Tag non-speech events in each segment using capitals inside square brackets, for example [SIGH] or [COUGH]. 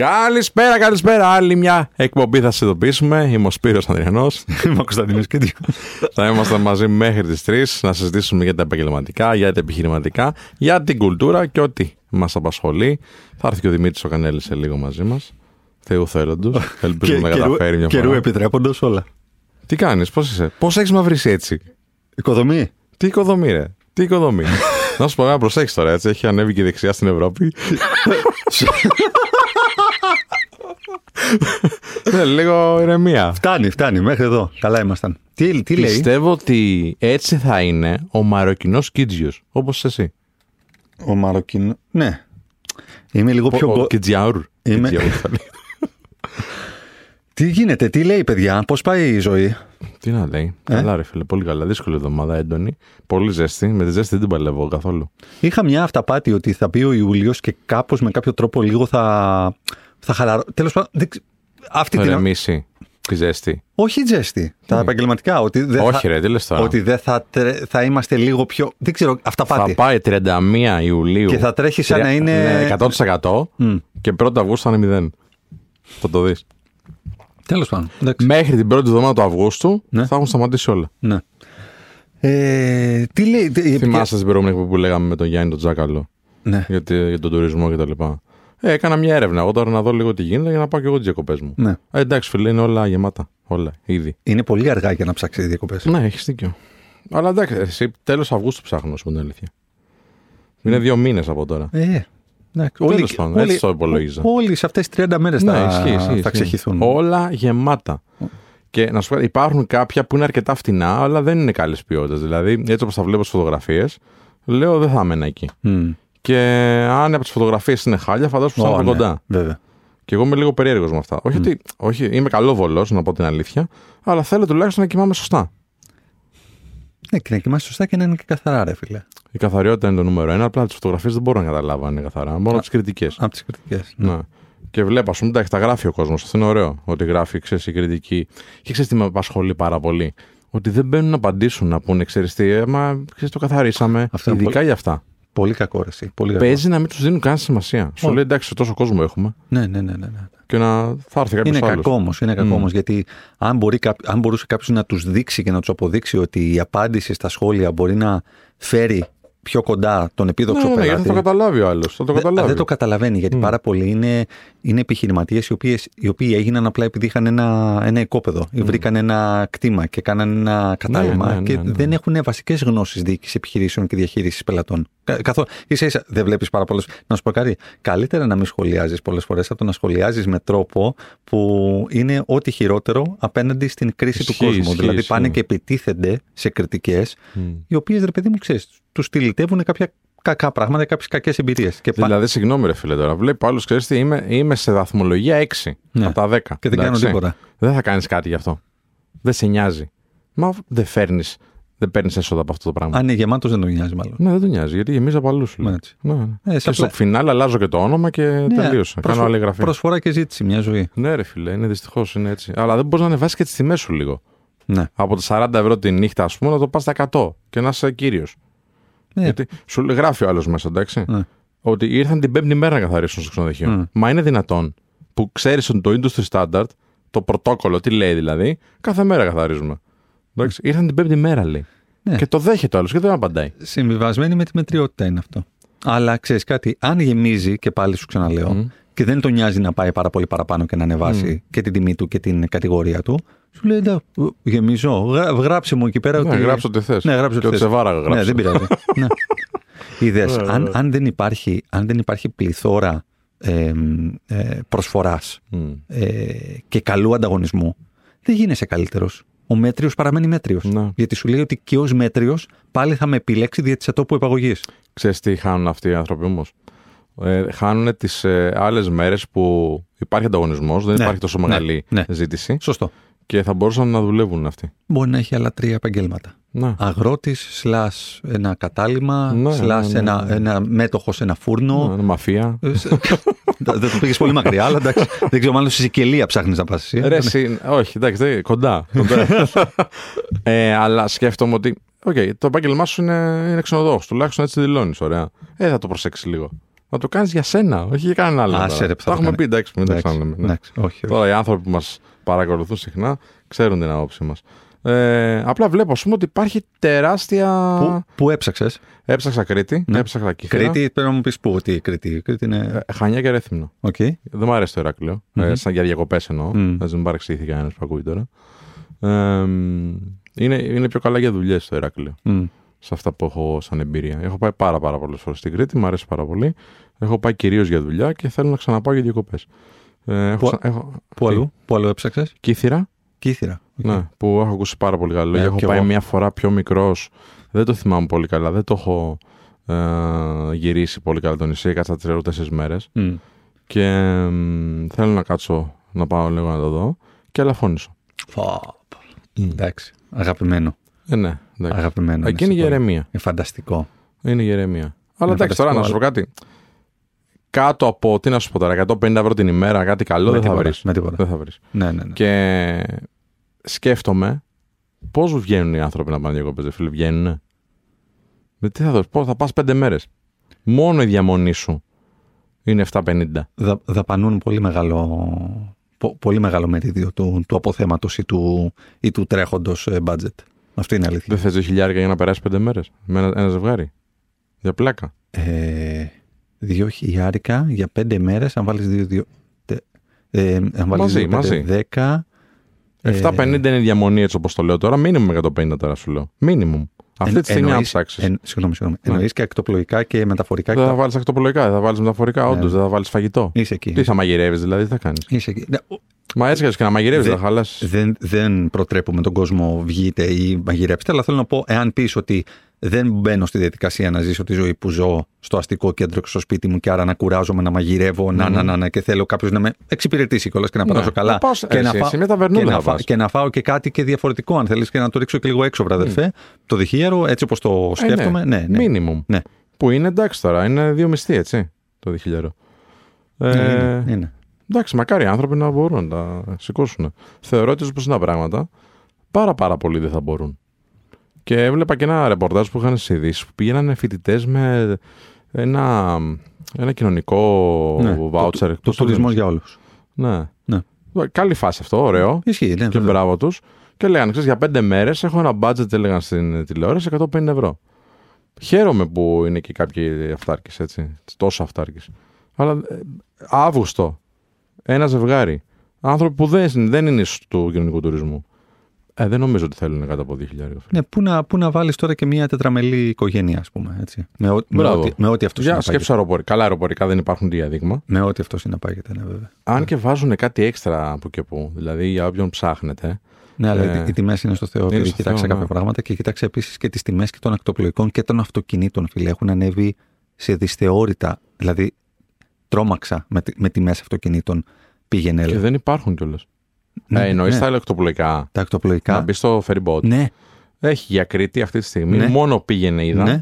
Καλησπέρα, καλησπέρα. Άλλη μια εκπομπή θα σας ειδοποιήσουμε. Είμαι ο Σπύρος Ανδριανός. [LAUGHS] Είμαι ο Κωνσταντίνος Κέντιο. θα είμαστε μαζί μέχρι τις 3 να συζητήσουμε για τα επαγγελματικά, για τα επιχειρηματικά, για την κουλτούρα και ό,τι μας απασχολεί. Θα έρθει και ο Δημήτρης ο Κανέλη σε λίγο μαζί μας. Θεού θέλοντος. Ελπίζουμε να καταφέρει μια φορά. Καιρού επιτρέποντο όλα. Τι κάνεις, πώς είσαι, πώς έχεις μαυρίσει έτσι; Οικοδομή. Τι οικοδομή, ρε. Τι οικοδομή. [LAUGHS] να σου πω να προσέξει τώρα, έτσι. Έχει ανέβει και η δεξιά στην Ευρώπη. [LAUGHS] ναι, λίγο ηρεμία. Φτάνει, φτάνει. Μέχρι εδώ. Καλά ήμασταν. Τι, τι λέει; Πιστεύω ότι έτσι θα είναι ο Μαροκινός Κίτζιος, όπως εσύ. Ο Μαροκινός. Ναι. Είμαι λίγο πιο. Ο Κιτζιαούρ. Είμαι- Κιτζιαούρ θα λέει. Τι γίνεται, τι λέει, παιδιά, πώς πάει η ζωή; Τι να λέει. Ε; Καλά, ρε φίλε. Πολύ καλά. Δύσκολη εβδομάδα, έντονη. Πολύ ζέστη. Με τη ζέστη δεν την παλεύω καθόλου. Είχα μια αυταπάτη ότι θα μπει ο Ιούλιος και κάπως με κάποιο τρόπο λίγο θα. Θα χαλαρώ. Τέλος πάντων. δεν ξε- Αυτή Θα την. ρεμίσει τη ζέστη. Όχι ζέστη. Τα επαγγελματικά. Ότι δεν Όχι, θα... ρε, τι λες τώρα. Ότι δεν θα, τρε- θα είμαστε λίγο πιο. Δεν ξέρω, αυταπάτη. Θα πάει 31 Ιουλίου. Και θα τρέχει σαν να είναι- Ναι, 100% Μμ. και 1 Αυγούστου θα είναι 0. Θα το δεις. Τέλος πάντων. Εντάξει. Μέχρι την πρώτη εβδομάδα του Αυγούστου Ναι. θα έχουν σταματήσει όλα. Ναι. Ε, τι λέει. τι- Θυμάσαι την προηγούμενη εκπομπή που λέγαμε με τον Γιάννη τον Τζάκαλο Ναι. για, τη- για τον τουρισμό κτλ. Ε, έκανα μια έρευνα εγώ τώρα να δω λίγο τι γίνεται για να πάω και εγώ τις διακοπές μου. ναι. Ε, εντάξει, φίλε, είναι όλα γεμάτα. Όλα, ήδη. Είναι πολύ αργά για να ψάξεις διακοπές. Ναι, έχεις δίκιο. Αλλά εντάξει, εσύ τέλος Αυγούστου ψάχνω, σου πω την αλήθεια. Είναι δύο μήνες από τώρα. Ε, εντάξει. Τέλος πάντων, έτσι το υπολόγιζα. Όλοι σε αυτές τι 30 μέρες Ναι, θα, ισχύει, ισχύει, θα ισχύει. ξεχυθούν. Όλα γεμάτα. Και να σου πω, υπάρχουν κάποια που είναι αρκετά φτηνά, αλλά δεν είναι καλή ποιότητα. Δηλαδή, έτσι όπως τα βλέπω στις φωτογραφίες, λέω δεν θα έμενα εκεί. Μμ. Και αν από τις φωτογραφίες είναι χάλια, φαντάζομαι που θα Ω, είναι ναι, κοντά. Βέβαια. Και εγώ είμαι λίγο περίεργος με αυτά. Όχι, ότι, όχι, είμαι καλό βολό, να πω την αλήθεια, αλλά θέλω τουλάχιστον να κοιμάμαι σωστά. Ναι, και να κοιμάσαι σωστά και να είναι και καθαρά, ρε φίλε. Η καθαριότητα είναι το νούμερο ένα. Απλά τις φωτογραφίες δεν μπορώ να καταλάβω αν είναι καθαρά. Μόνο τις κριτικές. Από τις κριτικές. Ναι. Και βλέπω, ας πούμε, εντάξει, τα γράφει ο κόσμος. Αυτό είναι ωραίο. Ότι γράφει, ξέρεις, η κριτική. Και ξέρεις τι με απασχολεί πάρα πολύ; Ότι δεν μπαίνουν να απαντήσουν να πούνε, ξέρεις τι, ε, μα ξέρεις, το καθαρίσαμε. Αυτό είναι Ειδικά πολύ- για αυτά. Πολύ κακό, ρε, εσύ. Πολύ κακό. Παίζει να μην τους δίνουν καν σημασία. Σου Όχι. λέει εντάξει, τόσο κόσμο έχουμε. Ναι, ναι, ναι. ναι, ναι. Και να θα έρθει κάποιος Είναι άλλος. κακό όμως. Είναι κακό όμως, γιατί αν, μπορεί, κάπο- αν μπορούσε κάποιος να τους δείξει και να τους αποδείξει ότι η απάντηση στα σχόλια μπορεί να φέρει πιο κοντά τον επίδοξο Ναι, ναι, ναι, γιατί πελάτη. θα το καταλάβει ο άλλος. Θα το Δεν- καταλάβει. Δεν το καταλαβαίνει γιατί πάρα πολλοί είναι, είναι επιχειρηματίες οι, οποίες- οι οποίοι έγιναν απλά επειδή είχαν ένα, ένα οικόπεδο ή βρήκαν ένα κτήμα και κάναν ένα κατάλημα ναι, ναι, και ναι. δεν έχουν βασικές γνώσεις διοίκησης επιχειρήσεων και διαχείρισης πελατών. Κα- Καθόλου. σα ίσα δεν βλέπεις πάρα πολλέ. Να σου πω κάτι. Καλύτερα να μην σχολιάζεις πολλές φορές από το να σχολιάζεις με τρόπο που είναι ό,τι χειρότερο απέναντι στην κρίση Ισχύει, του κόσμου. ισχύει, δηλαδή πάνε ισχύει. και επιτίθενται σε κριτικές, Μμ. οι οποίες ρε παιδί μου ξέρεις, τους τυλιτεύουν κάποια κακά πράγματα, κάποιες κακές εμπειρίες. Και πα- Δηλαδή, συγγνώμη, ρε φίλε τώρα. Βλέπει άλλο, ξέρεις τι, είμαι, είμαι σε βαθμολογία 6 Ναι. από τα 10. Και δεν κάνω εντάξει. τίποτα. Δεν θα κάνεις κάτι γι' αυτό. Δεν σε νοιάζει. Μα δεν φέρνεις δεν παίρνεις έσοδα από αυτό το πράγμα. Αν είναι γεμάτος, δεν τον νοιάζει μάλλον. Ναι, δεν τον νοιάζει, γιατί γεμίζει από αλλού. Ναι, έτσι. Ναι, ναι. Ε, και σαν στο πλα- φινάλε αλλάζω και το όνομα και τελείωσα. προσφο- Κάνω άλλη εγγραφή. Προσφορά και ζήτηση, μια ζωή. Ναι, ρε φίλε, είναι δυστυχώς είναι έτσι. Αλλά δεν μπορείς να ανεβάσεις και τις τιμές σου λίγο. Ναι. Από τα 40 ευρώ τη νύχτα, ας πούμε, να το πας στα 100 και να είσαι κύριος. Ναι. Γιατί σου γράφει ο άλλος μέσα, εντάξει. Ναι. Ότι ήρθαν την πέμπτη μέρα να καθαρίσουν στο ξενοδοχείο. Mm. Μα είναι δυνατόν που ξέρεις ότι το industry standard, το πρωτόκολλο, τι λέει δηλαδή, κάθε μέρα καθαρίζουμε. Εντάξει, ήρθαν την πέμπτη μέρα, λέει. Ναι. Και το δέχεται ο άλλος και δεν απαντάει. Συμβιβασμένη με τη μετριότητα είναι αυτό. Αλλά ξέρεις κάτι, αν γεμίζει, και πάλι σου ξαναλέω, Μμ. Και δεν τον νοιάζει να πάει πάρα πολύ παραπάνω και να ανεβάσει και την τιμή του και την κατηγορία του, σου λέει «Εντάξει, γεμίζω. Γρα- Γράψε μου εκεί πέρα Ναι, ότι. γράψε ό,τι θες. Ναι, γράψε και ό,τι ότι σε θες. βάραγα γράψε. Ναι, δεν πειράζει. [LAUGHS] ναι. Είδες, Ναι, αν, ναι. αν, δεν υπάρχει, αν δεν υπάρχει πληθώρα ε, ε, προσφοράς Μμ. ε, και καλού ανταγωνισμού, δεν γίνεσαι καλύτερος. Ο μέτριος παραμένει μέτριος. Ναι. Γιατί σου λέει ότι και ως μέτριος πάλι θα με επιλέξει δια της ατόπου επαγωγής. Ξέρεις τι χάνουν αυτοί οι άνθρωποι όμως; Ε, χάνουν τις ε, άλλες μέρες που υπάρχει ανταγωνισμός, δεν Ναι, υπάρχει τόσο ναι, μεγάλη ναι. ζήτηση Σωστό. και θα μπορούσαν να δουλεύουν αυτοί. Μπορεί να έχει άλλα τρία επαγγέλματα. Να. Αγρότης, σλάς ένα κατάλημα, Ναι, σλάς ναι, ναι, ένα, ναι. ένα μέτοχος σε ένα φούρνο. Ναι, μαφία. Ε, σε- [LAUGHS] Δεν το πήγες πολύ μακριά, αλλά εντάξει. [LAUGHS] Δεν ξέρω, μάλλον στη Σικελία ψάχνεις να πας εσύ. Ρε, εσύ, όχι, εντάξει, δεν- κοντά. κοντά. [LAUGHS] ε, αλλά σκέφτομαι ότι οκ, το επάγγελμά σου είναι, είναι ξενοδόχος. Τουλάχιστον έτσι δηλώνεις. Ωραία. Ε, θα το προσέξεις λίγο. Να το κάνεις για σένα, όχι για κανέναν άλλο. Άσε, ρε, που θα Τα το έχουμε κάνει. πει, εντάξει, μην τα Εντάξει, ξαναλέμε. ναι. εντάξει, όχι, όχι. Τώρα οι άνθρωποι που μας παρακολουθούν συχνά ξέρουν την άποψή μας. Ε, απλά βλέπω, ας πούμε, ότι υπάρχει τεράστια. Πού, πού έψαξες, Έψαξα Κρήτη, Ναι. έψαξα Κύθυρα. Κρήτη, πρέπει να μου πεις πού, τι η Κρήτη. Η Κρήτη είναι. ε, Χανιά και Ρέθυμνο. Οκ. Δεν μου αρέσει το Ηράκλειο. Μμμ. Ε, σαν για διακοπές εννοώ. Μμ. Να μην παρεξηγηθεί κανένας που ακούει τώρα. Ε, είναι, είναι πιο καλά για δουλειές το Ηράκλειο. Μμ. Σε αυτά που έχω σαν εμπειρία. Έχω πάει πάρα, πάρα πολλές φορές στην Κρήτη, μου αρέσει πάρα πολύ. Έχω πάει κυρίως για δουλειά και θέλω να ξαναπάω για διακοπές. Ε, έχω, Πού- ξα- έχω, Πού αλλού, πού αλλού έψαξες; Κύθυρα, Κύθυρα. Οκ. ναι, που έχω ακούσει πάρα πολύ καλά λόγια. Ε, έχω κι πάει εγώ. μια φορά πιο μικρός. Δεν το θυμάμαι πολύ καλά. Δεν το έχω ε, γυρίσει πολύ καλά το νησί. Έκατσα τρεις-τέσσερις μέρες. Μμ. Και μ, θέλω να κάτσω να πάω λίγο να το δω και αλαφώνησω. Φα, Εντάξει. Αγαπημένο. Ε, ναι, εντάξει. Αγαπημένο. Εκεί είναι νησί πολύ. γερεμία. Είναι φανταστικό. Είναι γερεμία. Αλλά Είναι εντάξει, τώρα να σου πω φανταστικό, κάτι. Κάτω από, τι να σου πω τώρα, 150 ευρώ την ημέρα, κάτι καλό Με δεν θα τίποτα, βρεις. με τίποτα. Δεν θα βρεις. Ναι, ναι, ναι. Και σκέφτομαι πώς βγαίνουν οι άνθρωποι να πάνε διακοπές, φίλε. Βγαίνουν. Με τι θα δώσει, πώς θα πας πέντε μέρες. Μόνο η διαμονή σου είναι 750. Δα, δαπανούν πολύ μεγάλο, πο- πολύ μεγάλο μερίδιο του, του αποθέματος ή του, ή του τρέχοντος ε, budget. Αυτό είναι αλήθεια. Δεν θες δύο χιλιάρικα για να περάσει πέντε μέρες με ένα, ένα ζευγάρι; Για πλάκα. Ε, δύο χιλιάρικα για πέντε μέρες, αν βάλεις δύο, δύο τε, ε, αν βάλεις Μαζί, δύο, πέντε, μαζί. δέκα, ε, 750 είναι η διαμονή έτσι όπως το λέω τώρα. Μίνιμουμ 150 τώρα σου λέω. Μίνιμουμ. Αυτή εν- τη στιγμή, αν εννοείς- ψάξει. εν- Συγγνώμη, συγγνώμη. Ναι. Εννοείς και εκτοπλοϊκά και μεταφορικά. Δεν και θα τα- βάλεις ακτοπολογικά, δεν θα βάλεις μεταφορικά, Ναι. όντως. Δεν θα βάλεις φαγητό. Είσαι εκεί. Τι θα μαγειρεύεις, δηλαδή, τι θα κάνεις; Είσαι εκεί. Ναι, ο- Μα έτσι κι αλλιώς και να μαγειρεύεις, Δεν- δεν θα χαλάσει. δεν, δεν προτρέπουμε τον κόσμο βγείτε ή μαγειρέψτε, αλλά θέλω να πω, εάν πεις ότι δεν μπαίνω στη διαδικασία να ζήσω τη ζωή που ζω στο αστικό κέντρο και στο σπίτι μου και άρα να κουράζομαι να μαγειρεύω, να, να, να, να, και θέλω κάποιος να με εξυπηρετήσει κιόλας και να περάσω καλά. Να πάω σε- και, εσύ, φάω- εσύ με ταβερνούλα και, να θα φά- πας. και να φάω και κάτι και διαφορετικό, αν θέλεις, και να το ρίξω και λίγο έξω, βραδερφέ. Το διχείαρο, έτσι όπως το σκέφτομαι. ναι, ναι. Μίνιμουμ. Ναι. Που είναι εντάξει τώρα, είναι δύο μισθοί, έτσι. Το διχιλιάρο. Ε, Ναι, είναι, είναι. Εντάξει, μακάρι οι άνθρωποι να μπορούν να τα σηκώσουν. Θεωρώ ότι όπως είναι τα πράγματα, πάρα πάρα πολλοί δεν θα μπορούν. Και έβλεπα και ένα ρεπορτάζ που είχαν στις ειδήσεις που πήγαιναν φοιτητές με ένα, ένα κοινωνικό Ναι, voucher. Το, Πώς το τουρισμός λένε; για όλους. Ναι. Ναι. Καλή φάση αυτό, ωραίο. Ισχύει, ναι, Και βέβαια. μπράβο τους. Και λέγανε, ξέρεις, για πέντε μέρες έχω ένα budget, έλεγαν στην τηλεόραση, 150 ευρώ. Χαίρομαι που είναι και κάποιοι αυτάρκες, έτσι. Τόσο αυτάρκες. Αλλά ε, Αύγουστο, ένα ζευγάρι. Άνθρωποι που δεν, δεν είναι του κοινωνικού τουρισμού. Ε, δεν νομίζω ότι θέλουν κάτω από 2.000 ευρώ. Ναι, πού να, πού να βάλεις τώρα και μια τετραμελή οικογένεια, ας πούμε. Έτσι. Με, ό, με, Μπράβο. ό,τι, με ό,τι αυτό Για συνεπάγεται. σκέψου αεροπορικά. Καλά, αεροπορικά δεν υπάρχουν διαδείγμα. Με ό,τι αυτό συνεπάγεται, ναι, βέβαια. Αν και βάζουν κάτι έξτρα από και που. Δηλαδή για όποιον ψάχνετε. Ναι, αλλά Ε, οι- οι τιμές είναι στο Θεό. είναι επειδή στο κοίταξα Θεό, κάποια ναι. πράγματα και κοίταξε επίσης και τις τιμές και των ακτοπλοϊκών και των αυτοκινήτων, φίλε. Έχουν ανέβει σε δυσθεώρητα. Δηλαδή, τρόμαξα με, τη- με τιμές αυτοκινήτων. Πήγαινε. Και έλα. δεν υπάρχουν κιόλας. Ναι, ε, Εννοείς ναι. τα ηλεκτροπλοϊκά. Τα ακτοπλοϊκά. Να μπεις στο ferry boat. Ναι, Έχει για Κρήτη αυτή τη στιγμή. Ναι. Μόνο πήγαινε, είδα. ναι,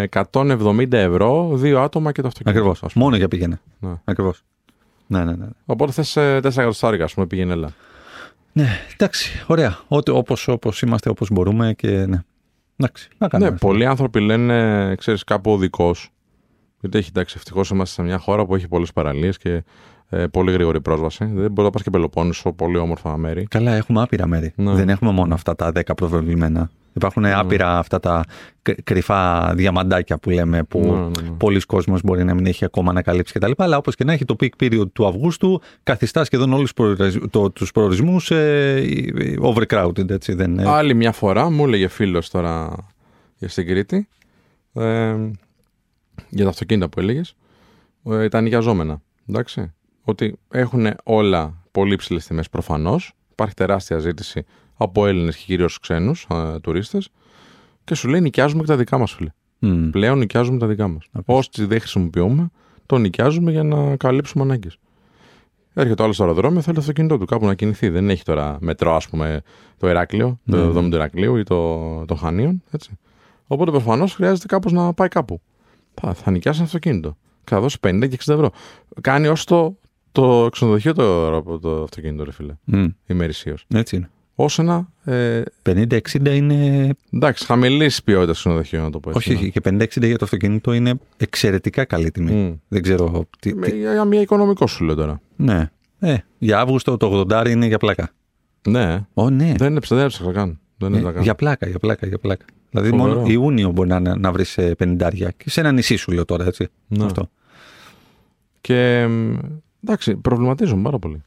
Ε, 170 ευρώ, δύο άτομα και το αυτοκίνητο. ακριβώς. ας πούμε. Μόνο για πήγαινε. Ναι. Ακριβώς. Ναι, ναι, ναι. Οπότε θες 4 εκατοστάρικα, ας πούμε, πήγαινε έλα. Ναι, εντάξει, ωραία. Ό,τι, όπως, όπως είμαστε, όπως μπορούμε και ναι. Εντάξει, να κάνουμε. Ναι, πολλοί άνθρωποι λένε, ξέρεις, κάπου οδικό. Γιατί έχει εντάξει, ευτυχώς είμαστε σε μια χώρα που έχει πολλές παραλίες και ε, πολύ γρήγορη πρόσβαση. Δεν μπορεί να πας και Πελοπόννησο, πολύ όμορφα μέρη. Καλά, έχουμε άπειρα μέρη. Ναι. Δεν έχουμε μόνο αυτά τα 10 προβεβλημένα. Υπάρχουν άπειρα αυτά τα κρυ- κρυφά διαμαντάκια που λέμε που Ναι, ναι, ναι. πολλοί κόσμος μπορεί να μην έχει ακόμα ανακαλύψει κτλ. Αλλά όπως και να έχει το peak period του Αυγούστου καθιστά σχεδόν όλους τους προορισμ- το- τους προορισμούς ε, overcrowded. Έτσι, δεν, ε, Άλλη μια φορά μου έλεγε φίλος τώρα για στην Κρήτη ε, για τα αυτοκίνητα που έλεγες, ε, τα νοικιαζόμενα. Εντάξει. Ότι έχουν όλα πολύ ψηλές τιμές προφανώς. Υπάρχει τεράστια ζήτηση από Έλληνες και κυρίως ξένους τουρίστες. Και σου λέει νοικιάζουμε και τα δικά μας, φίλε. μ, Πλέον νοικιάζουμε τα δικά μας. Όσοι δεν χρησιμοποιούμε, το νοικιάζουμε για να καλύψουμε ανάγκες. Έρχεται ο άλλος στο αεροδρόμιο, θέλει το αυτοκίνητό του κάπου να κινηθεί. Δεν έχει τώρα μετρό, ας πούμε, το Εράκλειο, το Ναι. δρόμο του Ερακλείου ή το, το Χανίων. Έτσι. Οπότε προφανώς χρειάζεται κάπως να πάει κάπου. Θα, θα νοικιάσει ένα αυτοκίνητο. Και θα δώσει 50 και 60 ευρώ. Κάνει ως το, το ξενοδοχείο το, το αυτοκίνητο, ρε φίλε. μ, Ημερησίω. έτσι είναι. ως ένα. Ε, 50-60 είναι. εντάξει, χαμηλή ποιότητα ξενοδοχείο, να το πω έτσι. Όχι, όχι, και 50-60 για το αυτοκίνητο είναι εξαιρετικά καλή τιμή. Μμ. Δεν ξέρω. Τι, Με- τι- Για μια οικονομικό σου λέω τώρα. Ναι. Ε, για Αύγουστο το 80 είναι για πλάκα. Ναι, Ω, ναι. δεν έψαξα, δεν έψαξα καν. Δεν Ε, έψαξα καν. για πλάκα, για πλάκα, για πλάκα. Δηλαδή Φοβερό. μόνο Ιούνιο μπορεί να, να βρεις 50 και σε ένα νησί σου λέω τώρα, έτσι. Ναι. Αυτό. Και μ, εντάξει, προβληματίζομαι πάρα πολύ.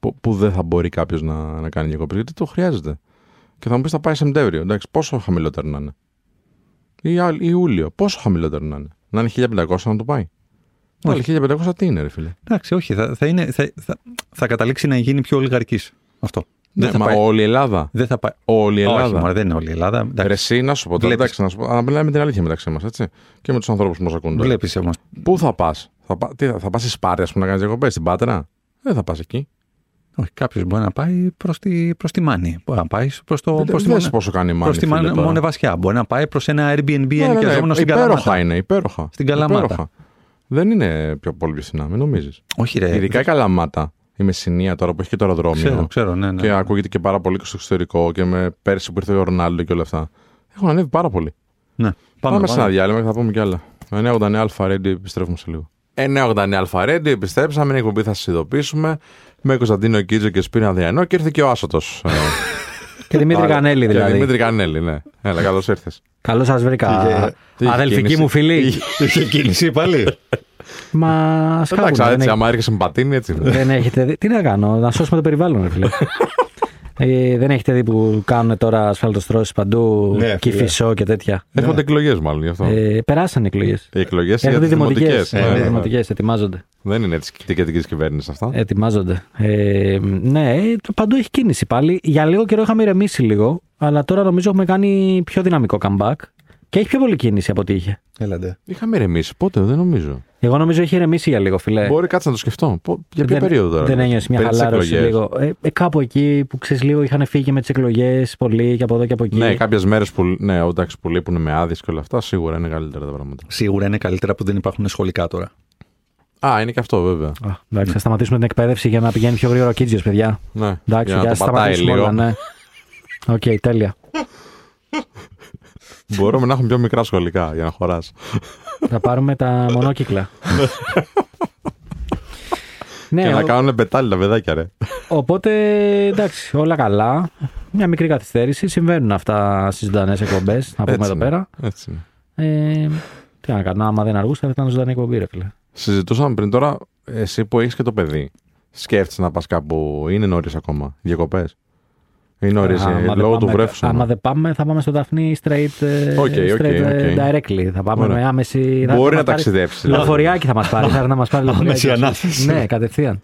Που, που δεν θα μπορεί κάποιος να, να κάνει διακοπέ, γιατί το χρειάζεται. Και θα μου πεις θα πάει Σεπτέμβριο. Εντάξει, πόσο χαμηλότερο να είναι; Ή Ά- Ιούλιο, πόσο χαμηλότερο να είναι; Να είναι 1500 να το πάει; Πάλι 1500 τι είναι, ρε φίλε; Εντάξει, όχι, θα, θα, είναι, θα, θα, θα καταλήξει να γίνει πιο ολιγαρκής. Αυτό. Ναι, δεν, θα μα πάει, όλη η Ελλάδα. δεν θα πάει. Όλη η Όχι, Ελλάδα. μωρέ, δεν είναι όλη η Ελλάδα. Ρε, εσύ να σου πω τώρα, Βλέπεις. εντάξει, να σου πω, να μιλάμε την αλήθεια μεταξύ μας, έτσι. Και με τους ανθρώπους που μας ακούν. τώρα. Βλέπεις όμως. Πού θα πας, θα, πα- τι θα, θα πας στη Σπάρτη, ας πούμε, να κάνεις διακοπές, στην Πάτρα; Δεν θα πας εκεί. Όχι, κάποιος μπορεί να πάει προς τη, προς τη Μάνη. Μπορεί να πάει προς το. Δεν προς τη δες Μονε- πόσο κάνει η προς Μάνη. τη φίλε, Μανε- τώρα. Μονεβασιά. Μπορεί να πάει προς ένα Airbnb Ναι, ναι, ναι, ενοικιαζόμενο στην υπέροχα Καλαμάτα. είναι, υπέροχα. Στην Καλαμάτα. Υπέροχα. Δεν είναι πιο πολύ πιο φθηνά, μην νομίζεις. Όχι, ρε. Ειδικά η Καλαμάτα, η Μεσσηνία τώρα που έχει και το αεροδρόμιο. Ξέρω, ξέρω, ναι, ναι. Και ακούγεται και πάρα πολύ και στο εξωτερικό και με πέρσι που ήρθε ο Ρονάλντο και όλα αυτά. Έχουν ανέβει πάρα πολύ. ναι. Πάμε, σε ένα διάλειμμα και θα πούμε κι άλλα. 989 Αλφα Radio, επιστρέφουμε σε λίγο. 989 Αλφα Radio, επιστρέψαμε, είναι εκπομπή, θα σας ειδοποιήσουμε. Με Κωνσταντίνο Κίτζο και Σπίνα Διανό και ήρθε και ο Άσοτο. [LAUGHS] Και Δημήτρη Κανέλη Και δηλαδή. Δημήτρη Κανέλη, ναι. Έλα, καλώς ήρθες. Καλώς σας βρήκα. τι είχε Αδελφική κίνηση; μου φίλη. Είχε κίνηση πάλι; [LAUGHS] Μα σκάβουν. Εντάξει, δεν έτσι, έχει- άμα έρχεσαι με πατίνι, έτσι. είναι. Δεν έχετε δει. Τι να κάνω, να σώσουμε το περιβάλλον, ρε φίλε. [LAUGHS] Ε, δεν έχετε δει που κάνουν τώρα ασφαλτοστρώσεις παντού, Ναι, φίλε. κυφισό και τέτοια; Έρχονται εκλογές, μάλλον γι' αυτό. Ε, περάσαν εκλογές. Οι εκλογές για Έρχονται τις δημοτικές. δημοτικές. Ε, ναι. δημοτικές, ετοιμάζονται. Δεν είναι της κυβερνήσει κυβέρνησης αυτά. Ετοιμάζονται. Ε, ναι, ε, παντού έχει κίνηση πάλι. Για λίγο καιρό είχαμε ηρεμήσει λίγο, αλλά τώρα νομίζω έχουμε κάνει πιο δυναμικό comeback. Και έχεις πιο πολύ κίνηση από ό,τι είχε. Έλαντε. Είχαμε ηρεμήσει. Πότε, δεν νομίζω. Εγώ νομίζω έχει ηρεμήσει για λίγο, φιλέ. Μπορεί κάτσε να το σκεφτώ. Πο- Για ποια Ε, δεν, περίοδο τώρα. Δεν ένιωσε μια Πριν τις χαλάρωση εκλογές. λίγο. Ε, ε, κάπου εκεί που ξέρεις λίγο είχαν φύγει με τις εκλογές πολύ και από εδώ και από εκεί. Ναι, κάποιες μέρες που, ναι, εντάξει, που λείπουν με άδειες και όλα αυτά, σίγουρα είναι καλύτερα τα πράγματα. Σίγουρα είναι καλύτερα που δεν υπάρχουν σχολικά τώρα. Α, είναι και αυτό βέβαια. Α, εντάξει, θα σταματήσουμε την εκπαίδευση για να πηγαίνει πιο γρήγορα ο Κίτζιος, παιδιά. Ναι, Εντάξει, για για να να το πατάει σταματήσουμε λίγο. όλα, ναι. [LAUGHS] Οκ, τέλεια. Μπορούμε να έχουμε πιο μικρά σχολικά για να χωράς. θα πάρουμε τα μονόκυκλα. ναι, και να ο- κάνουν πετάλι τα παιδάκια, ρε. οπότε εντάξει, όλα καλά. Μια μικρή καθυστέρηση. Συμβαίνουν αυτά στις ζωντανές εκπομπές, να πούμε Έτσι εδώ είναι. πέρα. Έτσι είναι. Ε, τι να κάνω, άμα δεν αργούσα, θα ήταν ζωντανή εκπομπή, ρε φίλε. Συζητούσαμε πριν τώρα, εσύ που έχεις και το παιδί, σκέφτεσαι να πας κάπου, είναι νωρίς ακόμα, διακοπές; Είναι νωρίς, Άμα δεν λόγω του πάμε- βρέφους. Άμα δεν πάμε, θα πάμε στο Δαφνί straight, ε, OK, OK, straight ε, OK. directly. Θα πάμε Ωραία. με άμεση. θα- Μπορεί θα να μας πάρει- ταξιδέψει. Λεωφοριάκι θα μας πάρει. Θα έρθει να μας πάρει Άμεση λεωφοριάκι. ανάθεση. Ναι, κατευθείαν.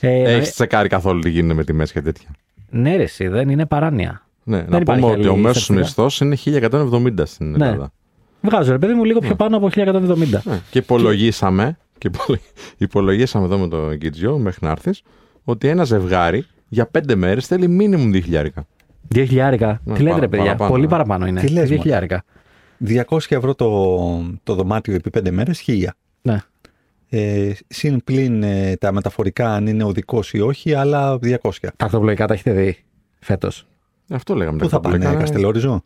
Ε, Έχεις τσεκάρει καθόλου τι γίνεται με τιμές και τέτοια; ναι, ρε, εσύ, δεν είναι παράνοια. Ναι, Δεν να υπάρχει πούμε ότι άλλη ο μέσος στατιστικά. μισθός είναι 1170 στην Ναι. Ελλάδα. Βγάζω, ρε παιδί μου, λίγο πιο πάνω από 1170. Ναι. Και υπολογίσαμε, και υπολο- υπολογίσαμε εδώ με το Γκίτζιο μέχρι να έρθεις, ότι ένα ζευγάρι για πέντε μέρες θέλει μίνιμουμ 2 χιλιάρικα. 2 χιλιάρικα. Ναι, Τι λέτε, παρα- ρε παιδιά; παραπάνω, Πολύ ναι. παραπάνω είναι. Τι λες, 2 μωρέ; χιλιάρικα. 200 ευρώ το, το δωμάτιο επί 5 μέρες, 1000. Ναι. Ε, συν πλην ε, τα μεταφορικά, αν είναι οδικό ή όχι, άλλα 200. Τα αυτοπλοϊκά τα έχετε δει φέτος; Αυτό λέγαμε. Πού τα θα πάνε, καπλικά. Καστελόριζο.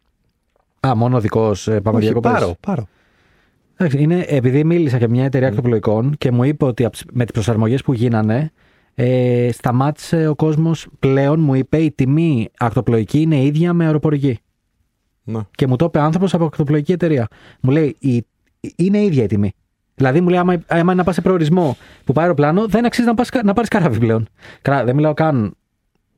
Α, μόνο δικός πάμε Όχι, διακοπές. πάρω, πάρω. Εντάξει, είναι, επειδή μίλησα και μια Mm. εταιρεία ακτοπλοϊκών και μου είπε ότι απ- με τις προσαρμογές που γίνανε ε, σταμάτησε ο κόσμος πλέον, μου είπε η τιμή ακτοπλοϊκή είναι ίδια με αεροπορική. Ναι. Και μου το είπε άνθρωπος από ακτοπλοϊκή εταιρεία. Μου λέει η, είναι ίδια η τιμή. Δηλαδή μου λέει άμα, άμα είναι να πας σε προορισμό που πάει αεροπλάνο δεν αξίζει να, πας, να πάρεις καράβι πλέον. Καρά- δεν μιλάω καν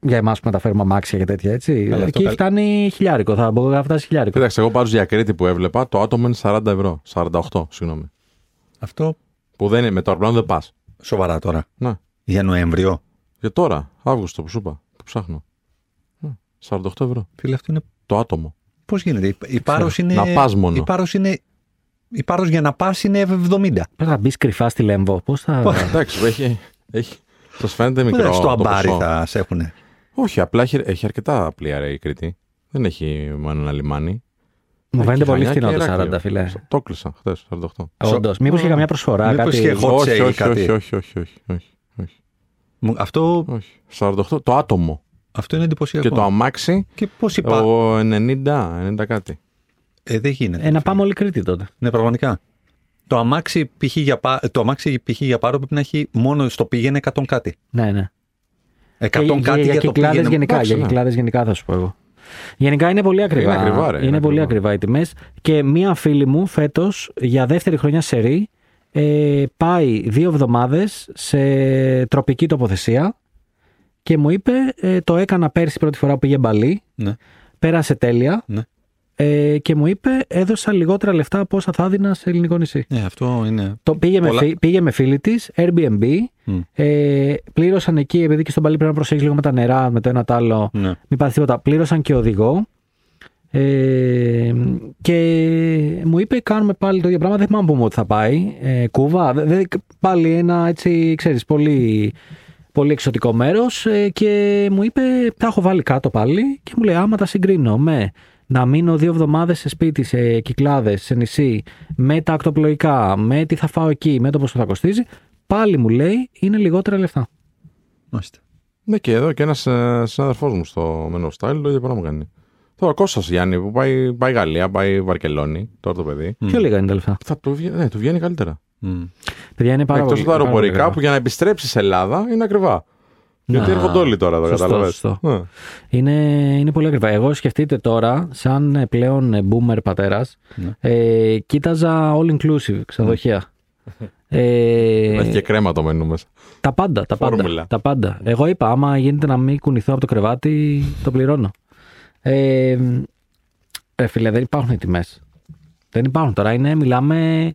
για εμάς που μεταφέρουμε αμάξια και τέτοια έτσι. Καλά, αυτό Εκεί καλ- φτάνει χιλιάρικο, θα μπορώ να φτάσει χιλιάρικο. Κοίταξε, εγώ πάντω για Κρήτη που έβλεπα, το άτομο είναι 40 ευρώ. 48, συγγνώμη. Αυτό Που δεν είναι, με το αεροπλάνο δεν πας. σοβαρά τώρα. Ναι. Για Νοέμβριο. Για τώρα, Αύγουστο που σου είπα, που ψάχνω. Ναι, 48 ευρώ. Φίλε, αυτό είναι. Το άτομο. Πώς γίνεται; Η, η Πάρος είναι. Να πας μόνο. Η Πάρος είναι. Η Πάρος για να πας είναι 70. Πρέπει να μπεις κρυφά στη Λέμβο. Πώς θα. Εντάξει, έχει. έχει Σας φαίνεται Πού μικρό. δεν στο το αμπάρι ποσό. θα σε έχουν. Όχι, απλά έχει, έχει αρκετά πλοία ρε, η Κρήτη. Δεν έχει μόνο ένα λιμάνι. Μου Έχει φαίνεται πολύ Χανιά φθηνό και το Ηράκλειο. 40, φιλέ. Το κλείσα χθες, 48. Όντως. Μήπως είχε καμιά προσφορά, Μήπως κάτι. είχε hot όχι, sale όχι, κάτι. όχι, όχι, όχι, όχι, όχι, όχι, Μου- Αυτό όχι. 48, το άτομο. Αυτό είναι εντυπωσιακό. Και το αμάξι, Και πώς υπάρχει. ο 90, 90 κάτι. Ε, δεν γίνεται. Ε, να πάμε όλοι Κρήτη τότε. Ναι, πραγματικά. Το αμάξι π.χ. για, πά- το αμάξι π.χ. για πάρο πρέπει να έχει μόνο στο πήγαινε 100 κάτι. Ναι, ναι. 100 Και για, κάτι για, για, το κυκλάδες πήγαινε. γενικά, Εντάξει, για ναι. κυκλάδες γενικά θα σου πω εγώ. Γενικά είναι πολύ ακριβά. Είναι ακριβά, ρε, είναι είναι πολύ ακριβά. ακριβά οι τιμές. Και μία φίλη μου φέτος για δεύτερη χρονιά σε ρί ε, πάει δύο εβδομάδες σε τροπική τοποθεσία και μου είπε ε, το έκανα πέρσι πρώτη φορά που πήγε μπαλί. Ναι, Πέρασε τέλεια ναι. ε, και μου είπε έδωσα λιγότερα λεφτά από όσα θα έδινα σε ελληνικό νησί. ναι, αυτό είναι. Το πήγε, με, Πολλά- φι- πήγε με φίλη της, Airbnb. Μμ. Ε, πλήρωσαν εκεί, επειδή και στον Παλί πρέπει να προσέχεις λίγο με τα νερά, με το ένα το άλλο. Ναι. Μην πάθεις τίποτα. Πλήρωσαν και οδηγό. Ε, και μου είπε κάνουμε πάλι το ίδιο πράγμα. Δεν θυμάμαι που μου ότι θα πάει. Ε, κούβα. Δε- δε- πάλι ένα έτσι, ξέρεις, πολύ, πολύ εξωτικό μέρος ε, και μου είπε τα έχω βάλει κάτω πάλι και μου λέει άμα τα συγκρίνω με να μείνω δύο εβδομάδες σε σπίτι, σε κυκλάδες, σε νησί, με τα ακτοπλοϊκά, με τι θα φάω εκεί, με το πόσο θα κοστίζει, πάλι μου λέει είναι λιγότερα λεφτά. Μάλιστα. Ναι, και εδώ και ένας συνάδελφός μου στο Men of Style το ίδιο πράγμα κάνει. Τώρα Κώστας Γιάννη που πάει, πάει Γαλλία, πάει Βαρκελόνη, τώρα το παιδί. Πιο λίγα είναι τα λεφτά. Θα του βγαίνει, ναι, του βγαίνει καλύτερα. Μμ. Παιδιά είναι πάρα Εκτός πολύ από τα πάρα πολύ αεροπορικά ακριβά. που για να επιστρέψεις σε Ελλάδα είναι ακριβά. Γιατί Να, έρχονται όλοι τώρα εδώ, σωστό, κατάλαβες; σωστό. Είναι, είναι πολύ ακριβά. Εγώ σκεφτείτε τώρα, σαν ε, πλέον ε, boomer πατέρας, Ναι. ε, κοίταζα all inclusive ξενοδοχεία. Ε, Έχει και κρέμα το μενού μέσα. τα πάντα, τα πάντα, Φόρμουλα. τα πάντα. Εγώ είπα, άμα γίνεται να μην κουνηθώ από το κρεβάτι, το πληρώνω. Ε, ρε φίλε, δεν υπάρχουν οι τιμές. Δεν υπάρχουν τώρα. Είναι, μιλάμε,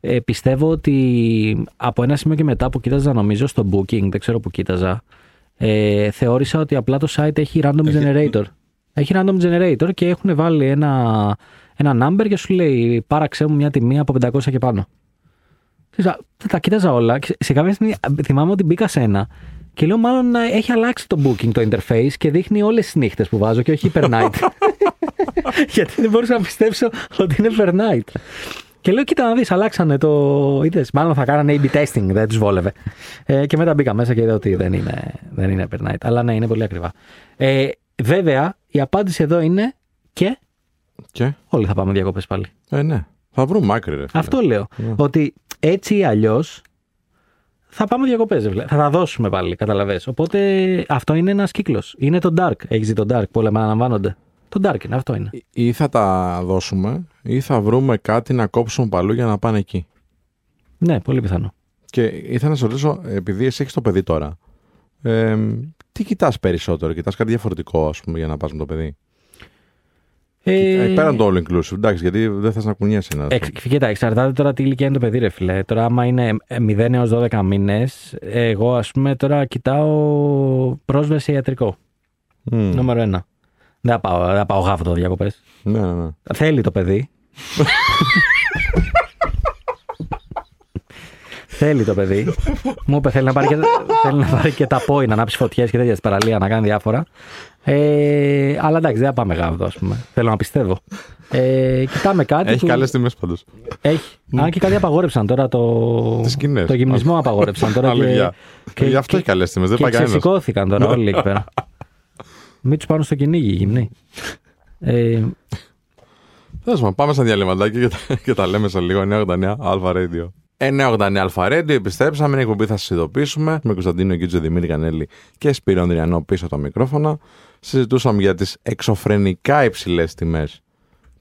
ε, πιστεύω ότι από ένα σημείο και μετά που κοίταζα νομίζω στο booking, δεν ξέρω που κοίταζα, ε, θεώρησα ότι απλά το site έχει random generator. Έχει random generator και έχουν βάλει ένα, ένα number και σου λέει πάραξέ μου μια τιμή από 500 και πάνω. Ξέρεις, α, Τα κοίταζα όλα και σε κάποια στιγμή α, θυμάμαι ότι μπήκα σε ένα και λέω μάλλον ε, έχει αλλάξει το booking το interface και δείχνει όλες τις νύχτες που βάζω και όχι per night. [LAUGHS] Γιατί δεν μπορούσα να πιστέψω ότι είναι per night. Και λέω, κοίτα να δεις, αλλάξανε το... Είδες, μάλλον θα κάνανε A-B testing, δεν τους βόλευε. Ε, και μετά μπήκα μέσα και είδα ότι δεν είναι, δεν είναι per night. Αλλά ναι, είναι πολύ ακριβά. Ε, βέβαια, η απάντηση εδώ είναι και Και, όλοι θα πάμε διακοπές πάλι. ε, ναι. Θα βρούμε άκρη, ρε. φίλε. Αυτό λέω. Ναι. Ότι έτσι ή αλλιώς θα πάμε διακοπές. Θα τα δώσουμε πάλι, καταλαβέ. Οπότε αυτό είναι ένας κύκλος. Είναι το dark. Έχεις δει το dark που όλα αναλαμβάνονται. Το dark είναι, αυτό είναι. Ή θα τα δώσουμε, ή θα βρούμε κάτι να κόψουμε παλού για να πάνε εκεί. Ναι, πολύ πιθανό. Και ήθελα να σε ρωτήσω, επειδή εσύ έχεις το παιδί τώρα, ε, τι κοιτάς περισσότερο, κοιτάς κάτι διαφορετικό, ας πούμε, για να πας με το παιδί; Ε, Ε, πέραν το all inclusive, εντάξει, γιατί δεν θες να κουνιέσαι. Να... Εξ, κοίτα, εξαρτάται τώρα τι ηλικία είναι το παιδί, ρε φίλε. Τώρα, άμα είναι 0 έως 12 μήνες, εγώ ας πούμε τώρα κοιτάω πρόσβαση σε ιατρικό. Mm. Μμ. Νούμερο ένα. Δεν θα πάω, δεν θα πάω γάβο διακοπές. Ναι, ναι, ναι. Θέλει το παιδί. θέλει το παιδί. Μου είπε θέλει να πάρει και, θέλει να πάρει και τα πόη, να ανάψει φωτιές και τέτοια στην παραλία, να κάνει διάφορα. Ε, αλλά εντάξει, δεν θα πάμε γάβδο, ας πούμε. Θέλω να πιστεύω. Ε, κοιτάμε κάτι. Έχει που... καλές τιμές πάντως. Έχει. Αν και κάτι απαγόρεψαν τώρα το. Τις σκηνές. Το γυμνισμό απαγόρεψαν τώρα. και... Αλήθεια. Γι' αυτό έχει καλές τιμές, δεν και πάει κανένας. ξεσηκώθηκαν τώρα όλοι εκεί πέρα. Μην τους πάρουν στο κυνήγι οι γυμνοί. Ε, Τέλο πάντων, πάμε στα διαλυματάκια και τα, και τα λέμε σε λίγο. 989 Αλφα Radio. 989 Αλφα Radio, επιστρέψαμε. Είναι εκπομπή, θα σας ειδοποιήσουμε. Με Κωνσταντίνο Γκίτζο, Δημήτρη Κανέλη και Σπύρο Ανδριανό πίσω από τα μικρόφωνα. Συζητούσαμε για τις εξωφρενικά υψηλές τιμές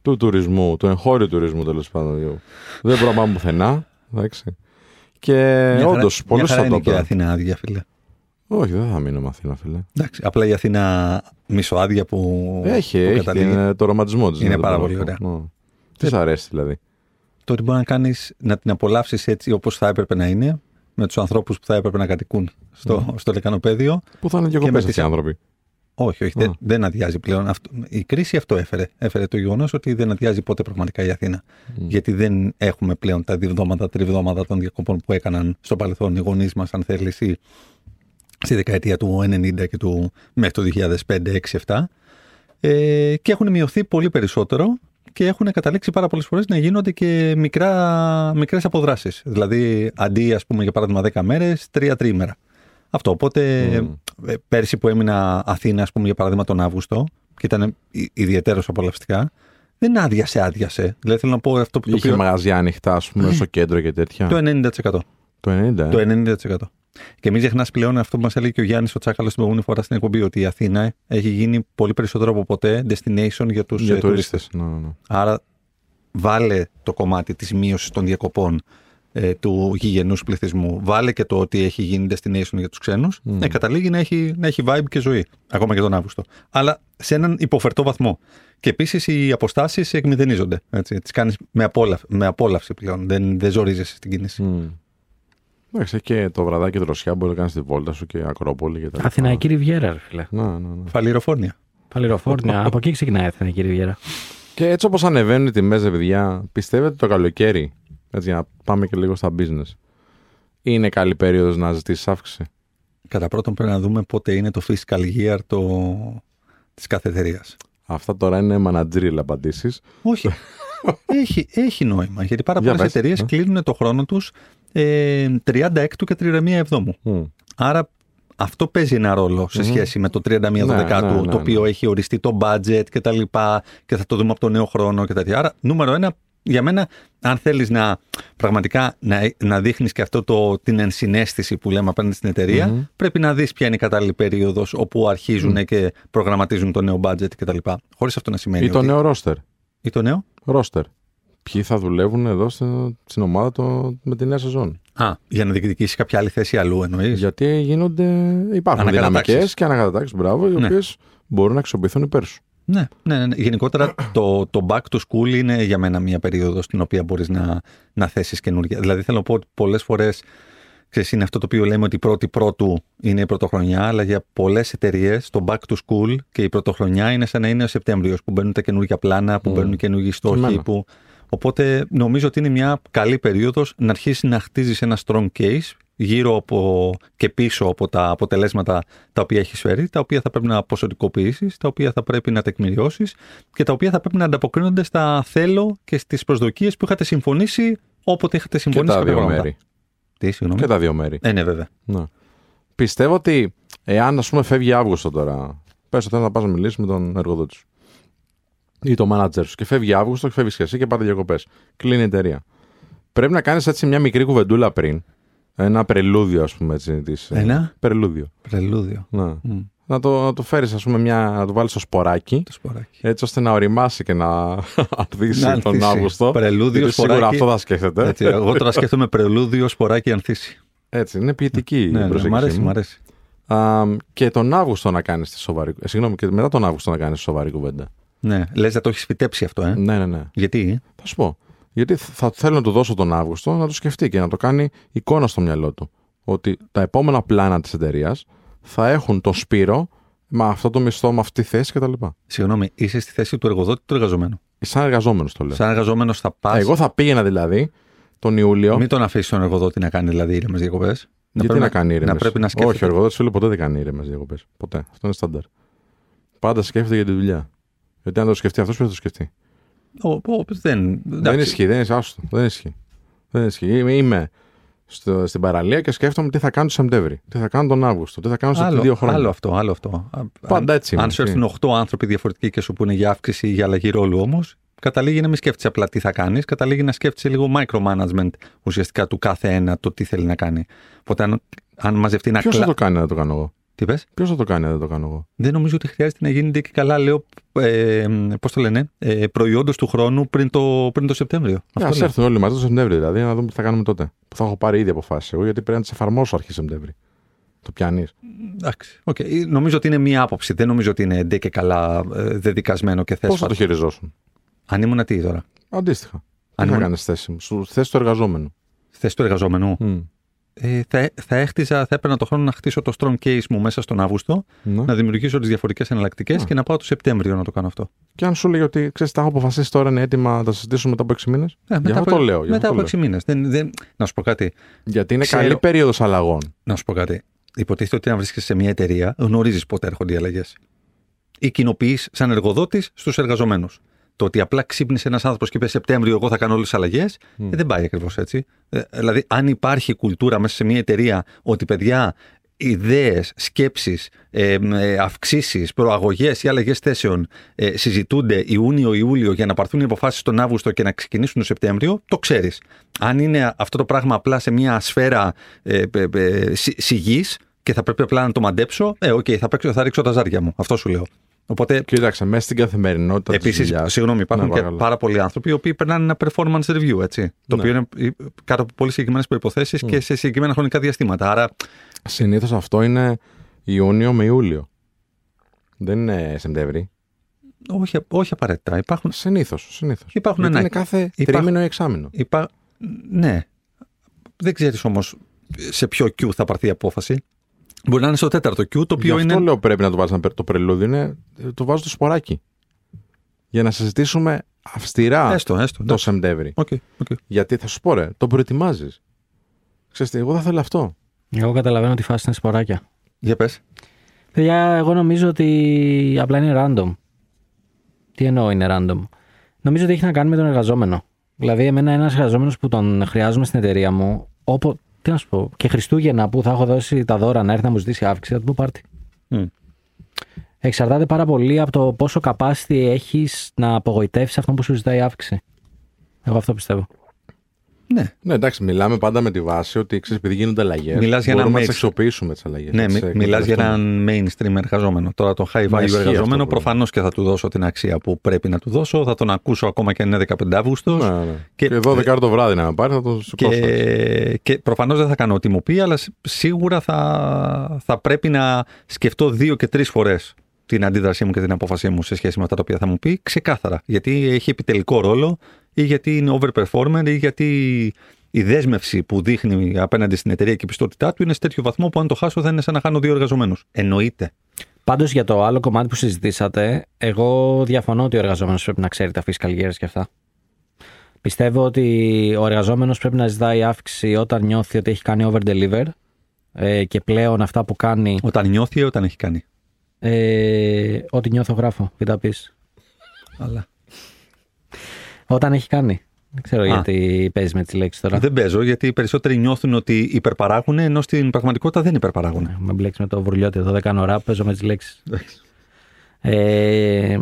του τουρισμού, του εγχώριου τουρισμού τέλος πάντων. Δεν μπορούμε να πάμε πουθενά. Εντάξει. Και Μια χαρά- όντως, πολύ μια χαρά είναι και η σωστό. Αθήνα άδεια, φίλε. Όχι, δεν θα μείνω με Αθήνα, φίλε. Εντάξει, απλά η Αθήνα μισοάδια που. Έχει, που έχει καταλήγει. την, το ρομαντισμό της. Είναι πάρα πολύ ωραία. Τι σ' αρέσει δηλαδή. Το ότι μπορεί να κάνεις να την απολαύσεις έτσι όπως θα έπρεπε να είναι, με τους ανθρώπους που θα έπρεπε να κατοικούν στο, στο λεκανοπέδιο. Πού θα είναι με διακοπές τις- αυτοί οι άνθρωποι. Όχι, όχι, Α. δεν, δεν αδειάζει πλέον. Αυτό, η κρίση αυτό έφερε. Έφερε το γεγονός ότι δεν αδειάζει ποτέ πραγματικά η Αθήνα. Γιατί δεν έχουμε πλέον τα διβδόματα, τριβδόματα των διακοπών που έκαναν στο παρελθόν οι γονείς μας, αν θέλεις, ή στη δεκαετία του 90 και του, μέχρι το 2005, 6, 7. Ε, και έχουν μειωθεί πολύ περισσότερο και έχουν καταλήξει πάρα πολλές φορές να γίνονται και μικρά, μικρές αποδράσεις. Δηλαδή, αντί, ας πούμε, για παράδειγμα 10 μέρες, 3 τρίμερα. Αυτό, οπότε Μμμ. ε, πέρσι που έμεινα Αθήνα, ας πούμε, για παράδειγμα τον Αύγουστο, και ήταν ιδιαίτερος απολαυστικά, δεν άδειασε, άδειασε. Δηλαδή θέλω να πω αυτό που το Είχε οποίο- μαγαζιά ανοιχτά, ας πούμε, στο κέντρο και τέτοια. Το 90%. Το 90. Το ε. 90%. Και μην ξεχνάς πλέον αυτό που μας έλεγε και ο Γιάννης ο Τσάκαλο την προηγούμενη φορά στην εκπομπή, ότι η Αθήνα έχει γίνει πολύ περισσότερο από ποτέ destination για τους Για τουρίστες. τουρίστες. Ναι, ναι. Άρα, βάλε το κομμάτι της μείωσης των διακοπών ε, του γηγενούς πληθυσμού. Βάλε και το ότι έχει γίνει destination για τους ξένους. Ε, καταλήγει να έχει, να έχει vibe και ζωή. Ακόμα και τον Αύγουστο. Αλλά σε έναν υποφερτό βαθμό. Και επίσης οι αποστάσεις εκμηδενίζονται. Τις κάνεις με, απόλαυ, με απόλαυση πλέον. Δεν, δεν ζορίζεσαι στην κίνηση. Μμ. Εντάξει, και το βραδάκι δροσιά μπορεί να κάνει τη βόλτα σου και Ακρόπολη και τα λοιπά. Αθηναϊκή Ριβιέρα, ρε φίλε. Ναι, ναι, ναι. Φαλιροφόρνια. Παλαιροφόρνια. Από εκεί ξεκινάει η Αθηναϊκή Ριβιέρα. Και έτσι όπως ανεβαίνουν οι τιμές, παιδιά, πιστεύετε το καλοκαίρι, έτσι για να πάμε και λίγο στα business, είναι καλή περίοδος να ζητήσεις αύξηση; Κατά πρώτον πρέπει να δούμε πότε είναι το fiscal year το... της κάθε εταιρεία. Αυτά τώρα είναι managerial απαντήσεις. Όχι. Έχει, έχει νόημα. Γιατί πάρα Για πολλές πες. εταιρείες Ναι. κλείνουν το χρόνο τους ε, 36 και 31 εβδόμου. Άρα αυτό παίζει ένα ρόλο σε Μμμ. σχέση με το 31 Ναι, Δεκάτου, ναι, ναι, το οποίο ναι. έχει οριστεί το budget και τα λοιπά και θα το δούμε από το νέο χρόνο και τέτοια. Άρα, νούμερο ένα, για μένα, αν θέλεις να πραγματικά να, να δείχνεις και αυτό το, την ενσυναίσθηση που λέμε απέναντι στην εταιρεία, Μμμ. πρέπει να δεις ποια είναι η κατάλληλη περίοδος όπου αρχίζουν και προγραμματίζουν το νέο budget και τα λοιπά. Χωρίς αυτό να σημαίνει Ή το ότι... νέο roster. Ή το νέο; Roster. Ποιοι θα δουλεύουν εδώ στην, στην ομάδα το, με τη νέα σεζόν. Α, για να διεκδικήσεις κάποια άλλη θέση αλλού εννοείς; Γιατί γίνονται. Υπάρχουν Ανακατατάξεις. δυναμικές και ανακατατάξεις, μπράβο, οι Ναι. οποίες μπορούν να αξιοποιηθούν υπέρ σου. Ναι, ναι, ναι, ναι. Γενικότερα το, το back to school είναι για μένα μια περίοδος στην οποία μπορείς να, να θέσεις καινούργια. Δηλαδή θέλω να πω ότι πολλές φορές είναι αυτό το οποίο λέμε ότι η πρώτη πρώτου είναι η πρωτοχρονιά, αλλά για πολλές εταιρείες το back to school και η πρωτοχρονιά είναι σαν να είναι ο Σεπτέμβριος, που μπαίνουν τα καινούργια πλάνα, που Μμ. μπαίνουν καινούργιοι στόχοι. Εμένα. Που... Οπότε νομίζω ότι είναι μια καλή περίοδος να αρχίσεις να χτίζεις ένα strong case γύρω από και πίσω από τα αποτελέσματα τα οποία έχεις φέρει, τα οποία θα πρέπει να ποσοτικοποιήσεις, τα οποία θα πρέπει να τεκμηριώσεις και τα οποία θα πρέπει να ανταποκρίνονται στα θέλω και στις προσδοκίες που είχατε συμφωνήσει όποτε είχατε Και συμφωνήσει τα κάποια δύο πράγματα. μέρη. Τι, συγγνώμη. Και τα δύο μέρη. Ε, ναι, βέβαια. Ναι. Πιστεύω ότι εάν ας πούμε φεύγει Αύγουστο τώρα, πες ότι να πας να μιλήσεις με τον εργοδότη σου ή το manager σου και φεύγει Αύγουστο και φεύγεις και εσύ και πάτε διακοπές. Κλείνει η εταιρεία. Πρέπει να κάνεις έτσι μια μικρή κουβεντούλα πριν. Ένα πρελούδιο, ας πούμε έτσι. Της, ε, Ένα; Πρελούδιο. Πρελούδιο. Ναι. Μμ, Να το, να το φέρεις, ας πούμε, μια, να το βάλεις στο σποράκι. το σποράκι. Έτσι ώστε να οριμάσει και να [LAUGHS] ανθίσει Να τον ανθίσει. Αύγουστο. Πρελούδιο, Γιατί Σίγουρα σποράκι. αυτό θα σκέφτεται. Έτσι, εγώ τώρα σκέφτομαι πρελούδιο, σποράκι, ανθίσει. Έτσι, είναι ποιητική η Ναι, ναι, προσέγγιση μ' αρέσει, μου. μ' αρέσει. Α, και τον Αύγουστο να κάνεις τη σοβαρή. ε, Συγγνώμη, και μετά τον Αύγουστο να κάνεις σοβαρή κουβέντα. Ναι, λες να το έχεις φυτέψει αυτό, ε; Ναι, ναι, ναι. Γιατί, Θα σου πω. Γιατί θα θέλω να του δώσω τον Αύγουστο να το σκεφτεί και να το κάνει εικόνα στο μυαλό του. Ότι τα επόμενα πλάνα της εταιρείας θα έχουν το Σπύρο με αυτό το μισθό, με αυτή τη θέση κτλ. συγγνώμη, είσαι στη θέση του εργοδότη ή του εργαζομένου. Σαν εργαζόμενος το λέω. Σαν εργαζόμενος θα πας. Εγώ θα πήγαινα δηλαδή τον Ιούλιο. Μην τον αφήσεις τον εργοδότη να κάνει δηλαδή ήρεμες διακοπές. Γιατί να, κάνει ήρεμες; Να πρέπει να σκέφτεται. Όχι, ο εργοδότης φίλο ποτέ δεν κάνει ήρεμες διακοπές. Ποτέ. Αυτό είναι στάνταρ. Πάντα σκέφτεται για τη δουλειά. Γιατί αν το σκεφτεί αυτός, ποιος θα το σκεφτεί; Ο, ο, δεν, Δεν εντάξει. ισχύει, δεν ισχύει. Άστο, δεν ισχύει. Δεν ισχύει. Είμαι, είμαι στο, στην παραλία και σκέφτομαι τι θα κάνω το Σεπτέμβρη. Τι θα κάνω τον Αύγουστο. Τι θα κάνω σε Άλλο, δύο χρόνια. άλλο αυτό, άλλο αυτό. Α, Πάντα αν- έτσι είμαι, Αν σου έτσι. έρθουν 8 άνθρωποι διαφορετικοί και σου πούνε για αύξηση ή για αλλαγή ρόλου όμως, καταλήγει να μην σκέφτεσαι απλά τι θα κάνεις, καταλήγει να σκέφτεσαι λίγο micromanagement ουσιαστικά του κάθε ένα το τι θέλει να κάνει. Οπότε αν, αν μαζευτεί ένα Ποιος θα κλα... το κάνει να το κάνω εγώ; Τι πες; Ποιος θα το κάνει να το κάνω εγώ. Δεν νομίζω ότι χρειάζεται να γίνεται και καλά, λέω, ε, πώς το λένε, ε, προϊόντος του χρόνου πριν το, πριν το Σεπτέμβριο. Α λέω. έρθουν όλοι μαζί το Σεπτέμβρη δηλαδή να δούμε τι θα κάνουμε τότε. Που θα έχω πάρει ήδη αποφάσεις εγώ γιατί πρέπει να τις εφαρμόσω αρχή Σεπτέμβρη. Το πιάνεις. Εντάξει. Οκ. Ε, Νομίζω ότι είναι μία άποψη. Δεν νομίζω ότι είναι ντε και καλά ε, δεδικασμένο και Πώς θα θέσφατο. το χειριζόσουν; Αν ήμουν τι τώρα; Αντίστοιχα. Αν Τι θα ήμουν- κάνεις θέση μου; Σου θέση του εργαζόμενου. Θέση του εργαζόμενου. Μμ. Ε, θα, θα έχτιζα, θα έπαιρνα το χρόνο να χτίσω το strong case μου μέσα στον Αύγουστο, Ναι. να δημιουργήσω τις διαφορετικές εναλλακτικές και να πάω το Σεπτέμβριο να το κάνω αυτό. Και αν σου λέει ότι ξέρεις, τα έχω αποφασίσει τώρα είναι έτοιμα να τα συζητήσουμε μετά από 6 μήνες. Ε, Γι' αυτό το λέω. γι' Μετά αυτό από το 6 μήνες. Δεν, δεν, να σου πω κάτι. Γιατί είναι Ξέρω- καλή περίοδος αλλαγών. Να σου πω κάτι. Υποτίθεται ότι αν βρίσκεσαι σε μια εταιρεία, γνωρίζεις πότε έρχονται οι αλλαγές. Ή κοινοποιείς σαν εργοδότης στους εργαζομένους. Το ότι απλά ξύπνησε ένας άνθρωπος και είπε Σεπτέμβριο, εγώ θα κάνω όλες τις αλλαγές, δεν πάει ακριβώς έτσι. Ε, δηλαδή, αν υπάρχει κουλτούρα μέσα σε μια εταιρεία ότι παιδιά, ιδέες, σκέψεις, ε, ε, αυξήσεις, προαγωγές ή αλλαγές θέσεων ε, συζητούνται Ιούνιο-Ιούλιο για να πάρθουν οι αποφάσεις τον Αύγουστο και να ξεκινήσουν τον Σεπτέμβριο, το ξέρεις. Αν είναι αυτό το πράγμα απλά σε μια σφαίρα ε, ε, ε, σι- σιγής και θα πρέπει απλά να το μαντέψω, ε, οκ, θα, παίξω- θα ρίξω τα ζάρια μου. Αυτό σου λέω. Οπότε Κοίταξε, μέσα στην καθημερινότητα της Επίσης, δουλειάς- συγγνώμη, υπάρχουν Ναι, και παρακαλώ. πάρα πολλοί άνθρωποι οι οποίοι περνάνε ένα performance review, έτσι. Το Ναι. οποίο είναι ε, κάτω από πολύ συγκεκριμένες προϋποθέσεις και σε συγκεκριμένα χρονικά διαστήματα. Άρα, Συνήθως αυτό είναι Ιούνιο με Ιούλιο. Δεν είναι Σεπτέμβρη. όχι, όχι απαραίτητα. Υπάρχουν. Συνήθως, συνήθως. Υπάρχουν Γιατί είναι ανάγκες. κάθε Υπάρχουν- τρίμηνο ή εξάμηνο. Υπά... Ναι. Δεν ξέρεις όμως σε ποιο Q θα πάρθει η απόφαση. Μπορεί να είναι στο τέταρτο Q, το Γι' οποίο αυτό είναι. λέω πρέπει να το βάζεις να πε- το πρελούδι. Είναι, το βάζω το σποράκι. Για να συζητήσουμε αυστηρά Έστω, έστω. το εντάξει. Σεπτέμβρη. OK, OK. Γιατί Γιατί θα σου πω ρε, το προετοιμάζεις. Ξέρετε, εγώ θα θέλω αυτό. Εγώ καταλαβαίνω τη φάση είναι σποράκια. Για πες. Παιδιά, εγώ νομίζω ότι απλά είναι random. Τι εννοώ είναι random; Νομίζω ότι έχει να κάνει με τον εργαζόμενο. Δηλαδή, εμένα ένας εργαζόμενος που τον χρειάζομαι στην εταιρεία μου, όπου, τι να σου πω, και Χριστούγεννα που θα έχω δώσει τα δώρα να έρθει να μου ζητήσει αύξηση, θα του πω πάρτι. Μμ. Εξαρτάται πάρα πολύ από το πόσο capacity έχεις να απογοητεύσεις αυτόν που σου ζητάει αύξηση. Εγώ αυτό πιστεύω. Ναι. Ναι, εντάξει, μιλάμε πάντα με τη βάση ότι ξέρεις, επειδή γίνονται αλλαγές. Μιλάς για ένα μπορούμε να mix. τις αξιοποιήσουμε τις αλλαγές. Ναι, μιλάς για έναν mainstream εργαζόμενο. Τώρα τον high Ναι, value ισχύει αυτό εργαζόμενο που προφανώς και θα του δώσω την αξία που πρέπει να του δώσω. Θα τον ακούσω ακόμα και αν είναι 15 Αύγουστος. Ναι, ναι. Και- Και, 12 το βράδυ να με πάρει, θα το σηκώσω. έτσι. Και, και προφανώς δεν θα κάνω ό,τι μου πει, αλλά σ- σίγουρα θα, θα πρέπει να σκεφτώ δύο και τρεις φορές την αντίδρασή μου και την απόφασή μου σε σχέση με αυτά τα οποία θα μου πει ξεκάθαρα. Γιατί έχει επιτελικό ρόλο ή γιατί είναι overperformer ή γιατί η δέσμευση που δείχνει απέναντι στην εταιρεία και η πιστότητά του είναι σε τέτοιο βαθμό που αν το χάσω θα είναι σαν να χάνω δύο εργαζομένους. Εννοείται. Πάντως για το άλλο κομμάτι που συζητήσατε, εγώ διαφωνώ ότι ο εργαζόμενος πρέπει να ξέρει τα fiscal years και αυτά. Πιστεύω ότι ο εργαζόμενος πρέπει να ζητάει αύξηση όταν νιώθει ότι έχει κάνει over deliver ε, και πλέον αυτά που κάνει. Όταν νιώθει ή όταν έχει κάνει; Ε, ό,τι νιώθω γράφω, μην τα πεις. Αλλά. Όταν έχει κάνει. Δεν ξέρω Α. γιατί παίζει με τι λέξει τώρα. Δεν παίζω γιατί οι περισσότεροι νιώθουν ότι υπερπαράγουν ενώ στην πραγματικότητα δεν υπερπαράγουν. Με μπλέξεις με το βουρλιώτη εδώ, δεν κάνω ραπ, παίζω με τις λέξεις. Ε,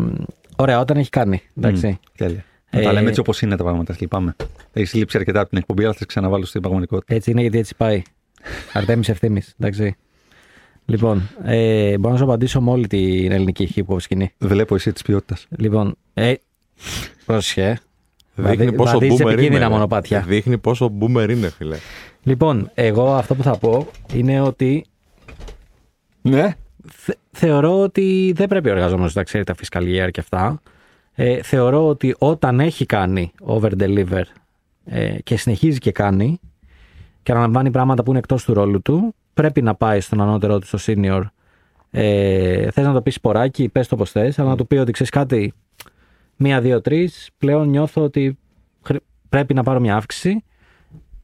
ωραία, όταν έχει κάνει. Εντάξει. Μμ, Τέλεια. Ε, Να τα λέμε έτσι όπως είναι τα πράγματα. Λυπάμαι. Έχει λείψει αρκετά από την εκπομπή, αλλά θα σε ξαναβάλω στην πραγματικότητα. Έτσι είναι γιατί έτσι πάει. Αρτέμις ευθύνη. Εντάξει. Λοιπόν, ε, μπορώ να σου απαντήσω με όλη την ελληνική hip hop σκηνή. Βλέπω εσύ της ποιότητας. Λοιπόν, ε, πρόσχε. Δείχνει Βαδί- πόσο βαδίζεις boomer επικίνδυνα είναι. ρε. μονοπάτια. Δείχνει πόσο boomer είναι, φίλε. Λοιπόν, εγώ αυτό που θα πω είναι ότι Ναι. θε- θεωρώ ότι δεν πρέπει ο εργαζόμενος να ξέρει τα fiscal year και αυτά. Ε, θεωρώ ότι όταν έχει κάνει over deliver ε, και συνεχίζει και κάνει και αναλαμβάνει πράγματα που είναι εκτός του ρόλου του, πρέπει να πάει στον ανώτερό του, στο senior. Ε, θες να το πεις σποράκι, πες το πως θες, αλλά να του πει ότι ξέρεις κάτι, μία, δύο, τρεις, πλέον νιώθω ότι χρ- πρέπει να πάρω μια αύξηση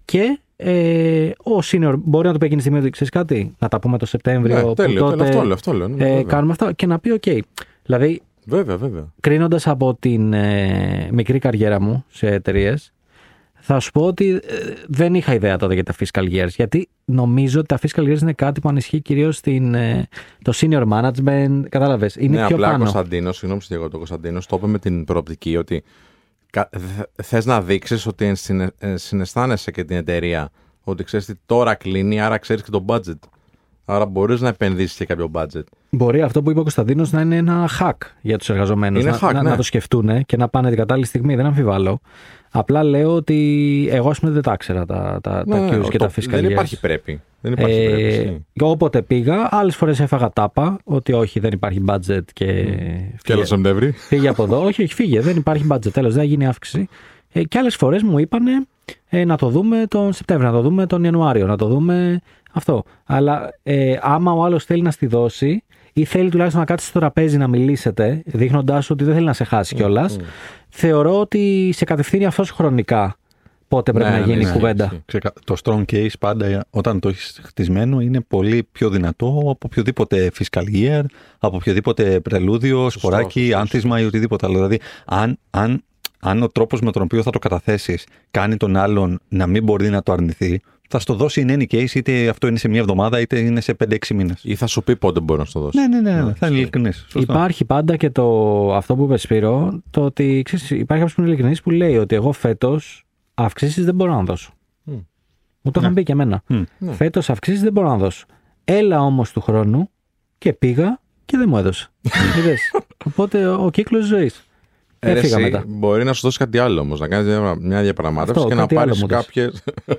και ε, ο senior μπορεί να του πει εκείνη τη στιγμή ότι ξέρεις κάτι, να τα πούμε το Σεπτέμβριο. Ναι, που τέλειο, τότε, τέλειο, αυτό λέω, αυτό λέω, ναι, ε, βέβαια. κάνουμε αυτά και να πει οκ. Δηλαδή, Βέβαια, βέβαια. κρίνοντας από την ε, μικρή καριέρα μου σε εταιρείες, θα σου πω ότι ε, δεν είχα ιδέα τότε για τα fiscal years. Γιατί νομίζω ότι τα fiscal years είναι κάτι που ισχύει κυρίως στην ε, το senior management. Κατάλαβες. Είναι ναι, πιο απλά ο πάνω. Κωνσταντίνος, συγγνώμη που εγώ το Κωνσταντίνος, το είπε με την προοπτική ότι θες να δείξεις ότι συνε- ε, συναισθάνεσαι και την εταιρεία. Ότι ξέρεις τι τώρα κλείνει, άρα ξέρεις και το budget. Άρα μπορείς να επενδύσεις και κάποιο budget. Μπορεί αυτό που είπε ο Κωνσταντίνος να είναι ένα hack για τους εργαζομένους. Είναι να, hack, να, ναι. να το σκεφτούν και να πάνε την κατάλληλη στιγμή. Δεν αμφιβάλλω. Απλά λέω ότι εγώ, ας πούμε, δεν τα ήξερα τα, τα, τα Ναι, cues και το- τα fiscal Δεν years. υπάρχει πρέπει. Δεν υπάρχει πρέπει. Ε, ισχύει. και όποτε πήγα, άλλες φορές έφαγα τάπα ότι όχι, δεν υπάρχει budget και. Και φύγε- άλλο Σεπτέμβρη. Φύγε από εδώ. όχι, όχι, φύγε. Δεν υπάρχει budget. Τέλος, δεν θα γίνει αύξηση. Ε, και άλλες φορές μου είπανε ε, να το δούμε τον Σεπτέμβριο, να το δούμε τον Ιανουάριο, να το δούμε αυτό. Αλλά ε, άμα ο άλλος θέλει να στη δώσει ή θέλει τουλάχιστον να κάτσει στο τραπέζι να μιλήσετε, δείχνοντάς ότι δεν θέλει να σε χάσει κιόλας, θεωρώ ότι σε κατευθύνει αυτός χρονικά πότε πρέπει Ναι, να ναι, γίνει η ναι, κουβέντα. ισχύει. Ξεκα- Το strong case πάντα όταν το έχεις χτισμένο είναι πολύ πιο δυνατό από οποιοδήποτε fiscal year, από οποιοδήποτε πρελούδιο, σποράκι, σωστό. άνθισμα ή οτιδήποτε άλλο. Δηλαδή, αν, αν, αν ο τρόπος με τον οποίο θα το καταθέσεις κάνει τον άλλον να μην μπορεί να το αρνηθεί, Θα στο δώσει in any case, είτε αυτό είναι σε μια εβδομάδα, είτε είναι σε 5-6 μήνες. Ή θα σου πει πότε μπορεί να σου το δώσει. Ναι, ναι, ναι, ναι, θα είναι ειλικρινής. Υπάρχει πάντα και το, αυτό που είπες Σπύρο, το ότι ξέρεις, υπάρχει κάποιος που είναι ειλικρινής που λέει ότι εγώ φέτος αυξήσεις δεν μπορώ να δώσω. Μμ. Μου το είχαν πει και εμένα. Μμ. Ναι. Φέτος αυξήσεις δεν μπορώ να δώσω. Έλα όμως του χρόνου και πήγα και δεν μου έδωσε. [LAUGHS] Είδες. Οπότε ο κύκλος ζωής. Ε, ρε, Έφυγα εσύ, μετά. Μπορεί να σου δώσει κάτι άλλο όμως. Να κάνεις μια διαπραγμάτευση Αυτό, και να κάτι άλλο πάρεις μου δώσεις. κάποιε.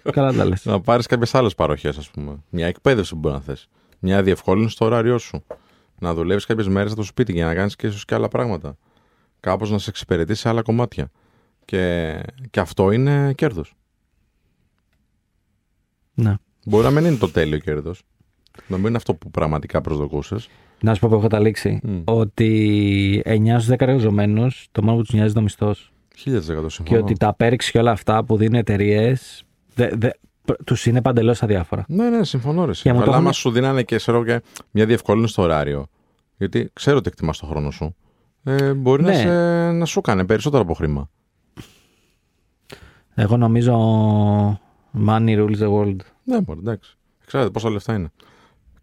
[LAUGHS] Καλά τα λες. [LAUGHS] να πάρεις κάποιες άλλες παροχές, ας πούμε. Μια εκπαίδευση που μπορεί να θες. Μια διευκόλυνση στο ωράριό σου. Να δουλεύεις κάποιες μέρες από το σπίτι για να κάνεις και ίσως και άλλα πράγματα. Κάπως να σε εξυπηρετήσει σε άλλα κομμάτια. Και, και αυτό είναι κέρδος. Ναι. Μπορεί να μην είναι το τέλειο κέρδος. Να μην είναι αυτό που πραγματικά προσδοκούσες. Να σου πω που έχω καταλήξει. Μμ. Ότι 9 στου 10 εργαζομένους το μόνο που τους νοιάζει είναι ο μισθός. 1000% Και συμφωνώ. ότι τα perks και όλα αυτά που δίνουν εταιρείες τους είναι παντελώς αδιάφορα. Ναι, ναι, συμφωνώ. Ρε. Για μου το Αλλά έχουν- άμα σου δίνανε και, ξέρω, και μια διευκόλυνση στο ωράριο. Γιατί ξέρω ότι εκτιμάς το χρόνο σου. Ε, μπορεί να, Ναι. σε, να σου κάνει περισσότερο από χρήμα. Εγώ νομίζω money rules the world. Ναι, μπορεί, εντάξει. Ξέρετε πόσα λεφτά είναι.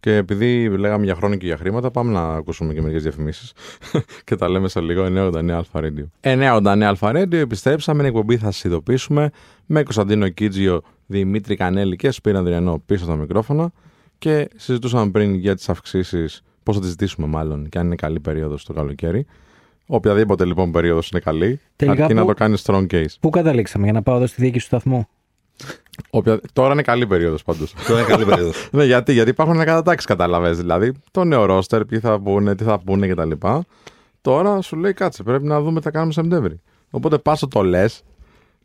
Και επειδή λέγαμε για χρόνο και για χρήματα, πάμε να ακούσουμε και μερικές διαφημίσεις. [LAUGHS] και τα λέμε σε λίγο. 989 Αλφα Radio. 989 Αλφα Radio, επιστρέψαμε. Είναι εκπομπή, θα σα ειδοποιήσουμε. Με Κωνσταντίνο Κίτζιο, Δημήτρη Κανέλη και Σπύρο Ανδριανό πίσω στα μικρόφωνα. Και συζητούσαμε πριν για τις αυξήσεις, πώς θα τις ζητήσουμε μάλλον, και αν είναι καλή περίοδος το καλοκαίρι. Οποιαδήποτε λοιπόν περίοδος είναι καλή, Τελικά αρκεί να που- το κάνεις strong case. Πού καταλήξαμε για να πάω εδώ στη διοίκηση του σταθμού; Όποια... Τώρα είναι καλή περίοδος πάντως. Τώρα είναι καλή περίοδος. [LAUGHS] Ναι, γιατί, γιατί υπάρχουν ανακατατάξει, κατάλαβες. Δηλαδή, το νέο ρόστερ, ποιοι θα πούνε, τι θα πούνε κτλ. Τώρα σου λέει, κάτσε, πρέπει να δούμε τι θα κάνουμε Σεπτέμβρη. Οπότε πας το λες,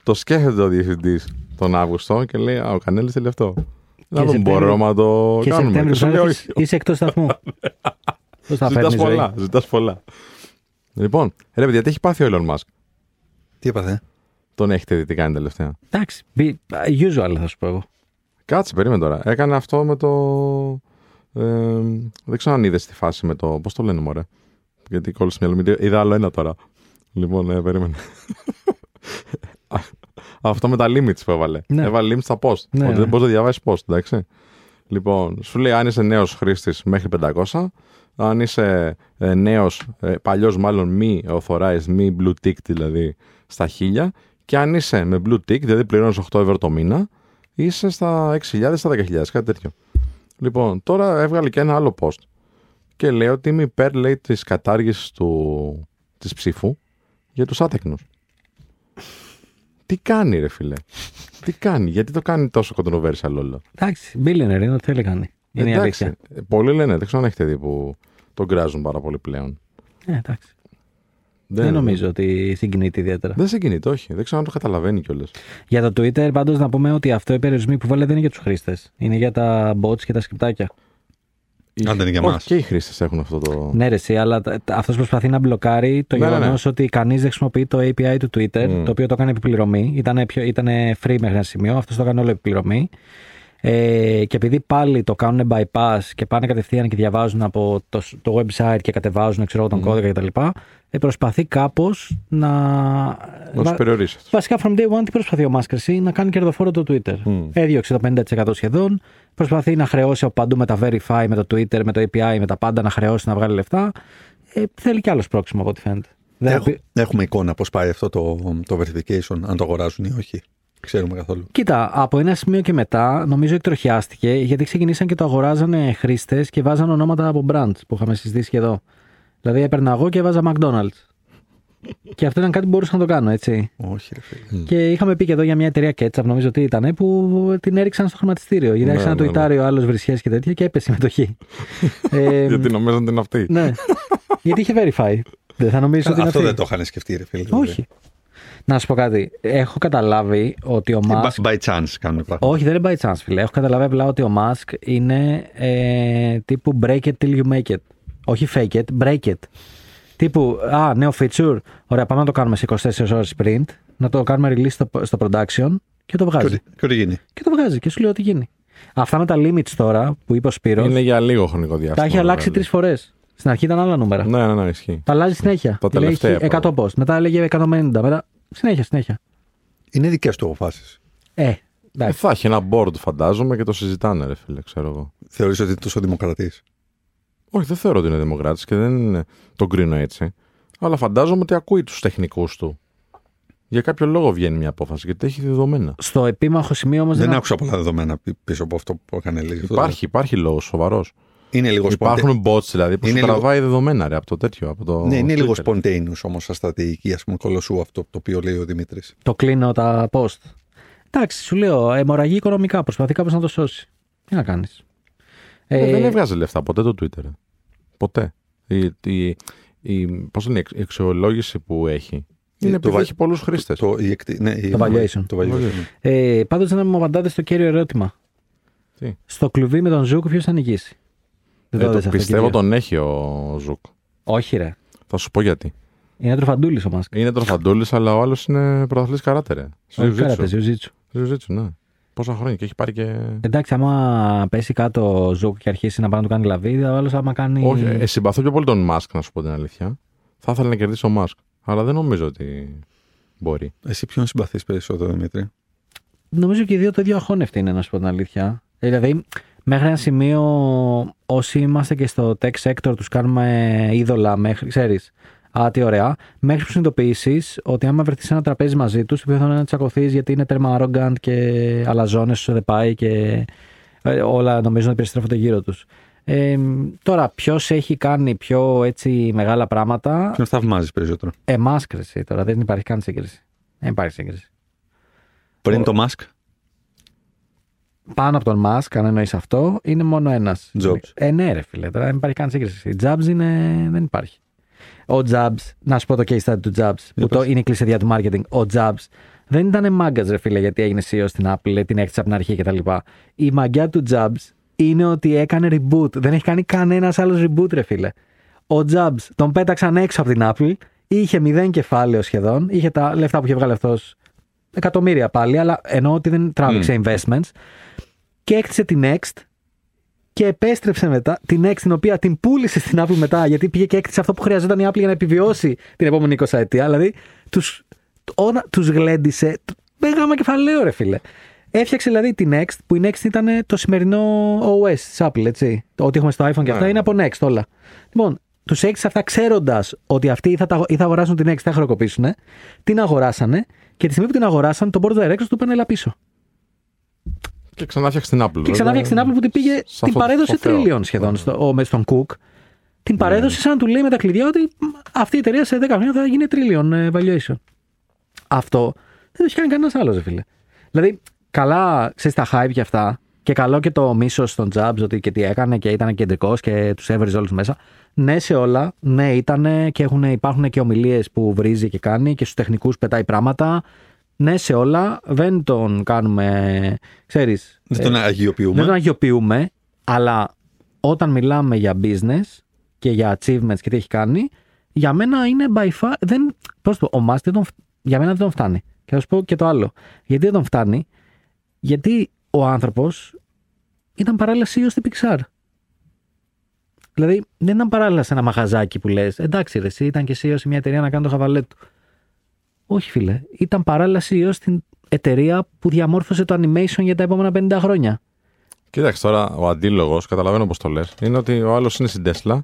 το σκέφτεται ο διευθυντής τον Αύγουστο και λέει, Α, ο Κανέλης θέλει αυτό. Να δούμε, Σεπτέμβρη- μπορούμε να το Και κάνουμε. Σεπτέμβριο Και σου λέει, θα όχι. έρθεις, είσαι εκτός σταθμού. [LAUGHS] Πώς θα Ζητάς φέρνεις ζωή. πολλά, ζητάς πολλά. Λοιπόν, ρε παιδιά, τι έχει πάθει ο Elon Musk; Τι έπαθε; Τον έχετε δει τι κάνει τελευταία; Εντάξει, be- usual θα σου πω εγώ. Κάτσε, περίμενε τώρα. Έκανε αυτό με το. Ε, δεν ξέρω αν είδες τη φάση με το. Πώς το λένε, Μωρέ; Γιατί κόλλησε μυαλό μου. Είδα άλλο ένα τώρα. Λοιπόν, ε, περίμενε. [LAUGHS] αυτό με τα limits που έβαλε. Ναι. Έβαλε limits στα post. Ναι, ότι ναι. δεν μπορείς να διαβάσεις post, εντάξει. Λοιπόν, σου λέει αν είσαι νέος χρήστης μέχρι 500. Αν είσαι ε, νέος, ε, παλιός μάλλον μη authorized, μη blue tick δηλαδή στα 1000. Και αν είσαι με blue tick, δηλαδή πληρώνεις 8 ευρώ το μήνα, είσαι στα 6.000, στα 10.000, κάτι τέτοιο. Λοιπόν, τώρα έβγαλε και ένα άλλο post και λέει ότι είμαι υπέρ, λέει, της κατάργησης του, της ψήφου για τους άτεκνους. Τι κάνει ρε φίλε, τι κάνει, γιατί το κάνει τόσο controversial όλο; Εντάξει, billionaire είναι ό,τι θέλει κάνει. Είναι η Εντάξει, αλήθεια. ε, πολλοί λένε, δεν ξέρω αν έχετε δει που τον κράζουν πάρα πολύ πλέον. Ε, εντάξει. Δεν νομίζω ότι συγκινείται ιδιαίτερα. Δεν σε κινείται, όχι. Δεν ξέρω αν το καταλαβαίνει κιόλας. Για το Twitter, πάντως να πούμε ότι αυτό οι περιορισμοί που βάλε δεν είναι για τους χρήστες. Είναι για τα bots και τα σκριπτάκια. Αν δεν είναι για Όχι, μας. Και οι χρήστες έχουν αυτό το. Ναι, ρε, εσύ, αλλά αυτός προσπαθεί να μπλοκάρει το Ναι, ναι, γεγονός ναι. ότι κανείς δεν χρησιμοποιεί το API του Twitter, Mm. το οποίο το έκανε επιπληρωμή. Ήταν, πιο, ήταν free μέχρι ένα σημείο, αυτός το έκανε όλο επιπληρωμή. Ε, και επειδή πάλι το κάνουν bypass και πάνε κατευθείαν και διαβάζουν από το, το website και κατεβάζουν ξέρω, εγώ, τον κώδικα κτλ. Ε, προσπαθεί κάπως να. Να τους Βα- περιορίσει. Βασικά, from day one, τι προσπαθεί ο Μάσκερ εσύ, να κάνει κερδοφόρο το Twitter. Μμ. Έδιωξε το 50% σχεδόν. Προσπαθεί να χρεώσει από παντού με τα Verify, με το Twitter, με το API, με τα πάντα να χρεώσει να βγάλει λεφτά. Ε, θέλει κι άλλος πρόξιμο από ό,τι φαίνεται. Δεν Έχω- πει- Έχουμε εικόνα πώς πάει αυτό το, το verification, αν το αγοράζουν ή όχι. Ξέρουμε καθόλου. Κοίτα, από ένα σημείο και μετά νομίζω εκτροχιάστηκε γιατί ξεκινήσαν και το αγοράζανε χρήστες και βάζαν ονόματα από brands που είχαμε συζητήσει και εδώ. Δηλαδή έπαιρνα εγώ και βάζα McDonald's. και αυτό ήταν κάτι που μπορούσα να το κάνω, έτσι. Όχι, ρε φίλε. Και είχαμε πει και εδώ για μια εταιρεία ketchup, νομίζω ότι ήταν, που την έριξαν στο χρηματιστήριο. Γιατί Ναι, άρχισε να ναι, το ητάρει ο άλλος βρισιέ και τέτοια και έπεσε η μετοχή. [LAUGHS] ε, Γιατί νομίζαν ότι είναι αυτή. ναι. Γιατί είχε verify. Δεν θα νομίζεις ότι είναι Αυτό αυτή. δεν το είχαν σκεφτεί, ρε φίλε. δηλαδή. Όχι. Να σου πω κάτι. Έχω καταλάβει ότι ο Τι Musk. By chance κάνουν πράγματα. Όχι, δεν είναι by chance, φίλε. Έχω καταλάβει απλά ότι ο Musk είναι ε, τύπου break it till you make it. Όχι fake it, break it. Τύπου, α, νέο feature. Ωραία, πάμε να το κάνουμε σε 24 ώρες sprint, να το κάνουμε release στο, στο production και το Και βγάζει. ό,τι- Και ό,τι γίνει. Και το βγάζει και σου λέει ότι γίνει. Αυτά με τα limits τώρα που είπε ο Σπύρος, Είναι για λίγο χρονικό διάστημα. τα έχει αλλάξει βέβαια. τρεις φορές. Στην αρχή ήταν άλλα νούμερα. Ναι, ναι, ναι, ισχύει. Τα αλλάζει συνέχεια. Τα Λέει, τελευταία έχει 100 post. Μετά έλεγε 150. Μετά... Συνέχεια, συνέχεια. Είναι δικές του αποφάσεις. Ε, Ε, Εντάξει. θα έχει ένα board, φαντάζομαι, και το συζητάνε, ρε φίλε, ξέρω εγώ. Θεωρείς ότι είναι τόσο δημοκρατής; Όχι, δεν θεωρώ ότι είναι δημοκράτης και δεν είναι- τον κρίνω έτσι. Αλλά φαντάζομαι ότι ακούει τους τεχνικούς του. Για κάποιο λόγο βγαίνει μια απόφαση, γιατί έχει δεδομένα. Στο επίμαχο σημείο όμως. Δεν άκουσα πολλά δεδομένα πι- πίσω από αυτό που έκανε λίγος. Υπάρχει, υπάρχει λόγος σοβαρός. Είναι λίγο Υπάρχουν bots δηλαδή που Είναι σου λίγο- τραβάει δεδομένα ρε, από το τέτοιο. Από το Ναι, είναι λίγο Twitter. spontaneous όμως σαν στρατηγική ας πούμε, κολοσσού αυτό το οποίο λέει ο Δημήτρης. Το κλείνω τα post. Εντάξει, σου λέω, αιμορραγεί οικονομικά. Προσπαθεί κάποιο να το σώσει. Τι να κάνεις. Ε, δεν έβγαζε λεφτά ποτέ το Twitter. Ποτέ. Η, η, η, πώς λένε, η εξ- η αξιολόγηση που έχει; Είναι το επειδή βα- έχει πολλούς χρήστες. Το, η εκτη- ναι, η- Το valuation. Το valuation. ναι. Ε, Πάντως δεν μου απαντάτε στο κύριο ερώτημα. Τι; Στο κλουβί με τον Ζούκ, ποιος θα νικήσει; Δεν το είδες αυτό, Ε, πιστεύω κύριο. τον έχει ο Ζουκ. Όχι, ρε. Θα σου πω γιατί. Είναι τροφαντούλης ο Μάσκ. Είναι τροφαντούλης, αλλά ο άλλος είναι πρωταθλητής καράτε, ρε. Όχι, καράτε, ζιουζίτσου. Ζιουζίτσου, ναι. Πόσα χρόνια και έχει πάρει και. Εντάξει, άμα πέσει κάτω ο Ζούκ και αρχίσει να πάει να του κάνει λαβίδι, ο άλλος άμα κάνει. Όχι, ε, συμπαθώ πιο πολύ τον Μάσκ, να σου πω την αλήθεια. Θα ήθελα να κερδίσει ο Μάσκ. Αλλά δεν νομίζω ότι μπορεί. Εσύ ποιον συμπαθείς περισσότερο, Δημήτρη; Νομίζω και οι δύο το ίδιο αχώνευτοι είναι, να σου πω την αλήθεια. Ε, Δηλαδή, μέχρι ένα σημείο, όσοι είμαστε και στο tech sector, τους κάνουμε είδωλα μέχρι, ξέρεις. Α, τι ωραία. Μέχρι που συνειδητοποιήσεις ότι άμα βρεθείς σε ένα τραπέζι μαζί τους, το οποίο θα είναι να τσακωθείς γιατί είναι τέρμα arrogant και αλαζόνες σου δεν πάει και ε, όλα νομίζω να περιστρέφονται γύρω τους. Ε, τώρα, ποιος έχει κάνει πιο έτσι μεγάλα πράγματα, Ποιον θαυμάζεις περισσότερο; εμά κρεσί τώρα. Δεν υπάρχει καν σύγκριση. Δεν υπάρχει σύγκριση. Πριν το Musk, πάνω από τον Musk, αν εννοείς αυτό, είναι μόνο ένας. Jobs. Ε, ναι, ρε φίλε, τώρα δεν υπάρχει καν σύγκριση. Η Jobs είναι, δεν υπάρχει. Ο Jobs, να σου πω το case study του Jobs, που το είναι η κλεισεδία του marketing. Ο Jobs δεν ήταν μάγκας, ρε φίλε, γιατί έγινε CEO στην Apple, την έκτισε από την αρχή κτλ. Η μαγιά του Jobs είναι ότι έκανε reboot. Δεν έχει κάνει κανένας άλλος reboot, ρε φίλε. Ο Jobs τον πέταξαν έξω από την Apple, είχε μηδέν κεφάλαιο σχεδόν, είχε τα λεφτά που είχε βγάλει αυτός εκατομμύρια πάλι, αλλά εννοώ ότι δεν τράβηξε investments και έκτισε την Next και επέστρεψε μετά την Next την οποία την πούλησε στην Apple μετά γιατί πήγε και έκτισε αυτό που χρειαζόταν η Apple για να επιβιώσει την επόμενη 20 ετία. Δηλαδή τους, όλα, τους γλέντισε με γάμα κεφαλαίο ρε φίλε. Έφτιαξε δηλαδή την Next που η Next ήταν το σημερινό OS της Apple έτσι. Το Ό,τι έχουμε στο iPhone και αυτά Ναι. είναι από Next όλα. Λοιπόν, τους έκτισε αυτά ξέροντας ότι αυτοί ή θα, τα, ή θα αγοράσουν την Next, θα χρεοκοπήσουν. Την αγοράσανε και τη στιγμή που την αγοράσαν, τον board of directors του παίρνει έλα πίσω. Και ξανά φτιάξει την Apple. Και ξανά φτιάξει την Apple που την πήγε, Σε την αυτό παρέδωσε το Θεό. τρίλιον σχεδόν στο, ο, με στον Cook. Την παρέδωσε σαν να του λέει με τα κλειδιά ότι μ, αυτή η εταιρεία σε 10 χρόνια θα γίνει trillion ε, valuation. Αυτό δεν το έχει κάνει κανένας άλλος, ρε φίλε. Δηλαδή, καλά, ξέρεις τα hype και αυτά, και καλό και το μίσος στον Jobs ότι και τι έκανε και ήταν κεντρικός και τους έβριζε όλους μέσα. Ναι, σε όλα. Ναι, ήταν και έχουν, υπάρχουν και ομιλίες που βρίζει και κάνει και στους τεχνικούς πετάει πράγματα. Ναι, σε όλα. Δεν τον κάνουμε, ξέρεις, δεν τον αγιοποιούμε. δεν τον αγιοποιούμε, αλλά όταν μιλάμε για business και για achievements και τι έχει κάνει, για μένα είναι by far. Δεν, πώς το πω, ο Musk δεν τον, φ- για μένα δεν τον φτάνει. Και θα σου πω και το άλλο. Γιατί δεν τον φτάνει, γιατί ο άνθρωπος ήταν παράλληλα CEO στην Pixar. Δηλαδή, δεν ήταν παράλληλα σε ένα μαγαζάκι που λες: Εντάξει, ρε, εσύ ήταν και CEO σε μια εταιρεία να κάνει το χαβαλέ του. Όχι, φίλε. Ήταν παράλληλα CEO στην εταιρεία που διαμόρφωσε το animation για τα επόμενα 50 χρόνια. Κοίταξε τώρα, ο αντίλογος, καταλαβαίνω πώς το λες, είναι ότι ο άλλος είναι στην Tesla,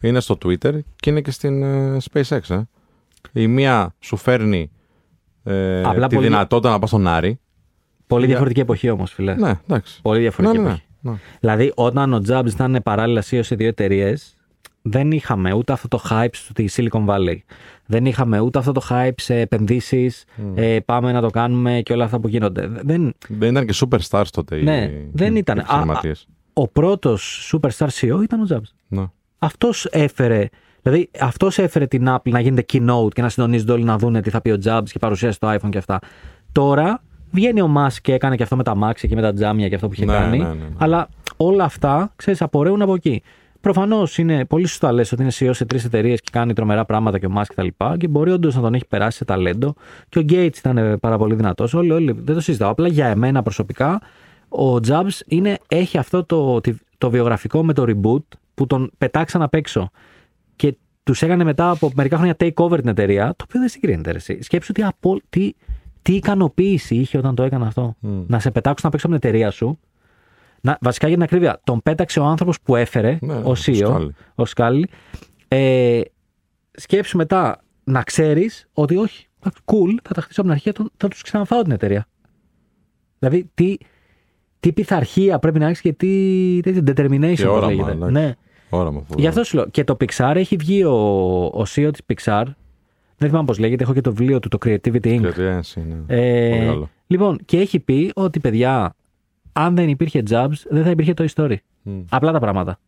είναι στο Twitter και είναι και στην ε, SpaceX. Ε. Η μία σου φέρνει ε, Απλά τη πολύ- δυνατότητα να πας στον Άρη. Πολύ Για- διαφορετική εποχή όμως, φίλε. Ναι, εντάξει. Πολύ διαφορετική Ναι, ναι, εποχή. ναι. Δηλαδή, όταν ο Jobs ήταν παράλληλα CEO σε δύο εταιρείες, δεν είχαμε ούτε αυτό το hype στη Silicon Valley. Δεν είχαμε ούτε αυτό το hype σε επενδύσεις. Ε, πάμε να το κάνουμε και όλα αυτά που γίνονται. Δεν, Δεν ήταν και superstars τότε οι, Ναι, δεν οι ήταν. Α, επιχειρηματίες. ο πρώτος superstar CEO ήταν ο Jobs. Ναι. Αυτός έφερε. Δηλαδή, αυτός έφερε την Apple να γίνεται keynote και να συντονίζονται όλοι να δουν τι θα πει ο Jobs και παρουσίασε το iPhone και αυτά. Τώρα βγαίνει ο Musk και έκανε και αυτό με τα Max και με τα τζάμια και αυτό που είχε Ναι, κάνει. ναι, ναι, ναι. Αλλά όλα αυτά, ξέρεις, απορρέουν από εκεί. Προφανώς είναι πολύ σωστά λες ότι είναι CEO σε τρεις εταιρείες και κάνει τρομερά πράγματα και ο Musk κτλ. Και, και μπορεί όντως να τον έχει περάσει σε ταλέντο. Και ο Gates ήταν πάρα πολύ δυνατός. Όλοι, όλοι, δεν το συζητάω. Απλά για εμένα προσωπικά, ο Jobs είναι, έχει αυτό το, το, το βιογραφικό με το reboot που τον πετάξαν απ' έξω. Και τους έκανε μετά από μερικά χρόνια take over την εταιρεία, το οποίο δεν συγκρίνεται. Ρε, εσύ. Σκέψου τι, απο, τι, τι ικανοποίηση είχε όταν το έκανε αυτό. Μμ. Να σε πετάξουν να παίξει από την εταιρεία σου. Να, βασικά για την ακρίβεια, τον πέταξε ο άνθρωπος που έφερε, Ναι, ο ο CEO, Σκάλι. ο Σκάλι. Ε, σκέψου μετά να ξέρεις ότι όχι, εντάξει, cool, θα τα χτίσω από την αρχή, θα, θα τους ξαναφάω την εταιρεία. Δηλαδή, τι, τι πειθαρχία πρέπει να έχεις και τι τέτοιο determination Και που όραμα, λέγεται. εντάξει. Ναι. Ώρα με αυτό. Γι' αυτό σου λέω. Και το Pixar έχει βγει ο, ο CEO της Pixar. Δεν θυμάμαι πώς λέγεται. Έχω και το βιβλίο του, το Creativity Inc. Κρετιένση, ναι. Ε, Πολύ καλό. λοιπόν, και έχει πει ότι παιδιά, αν δεν υπήρχε Jobs, δεν θα υπήρχε Toy Story. Μμ. Απλά τα πράγματα.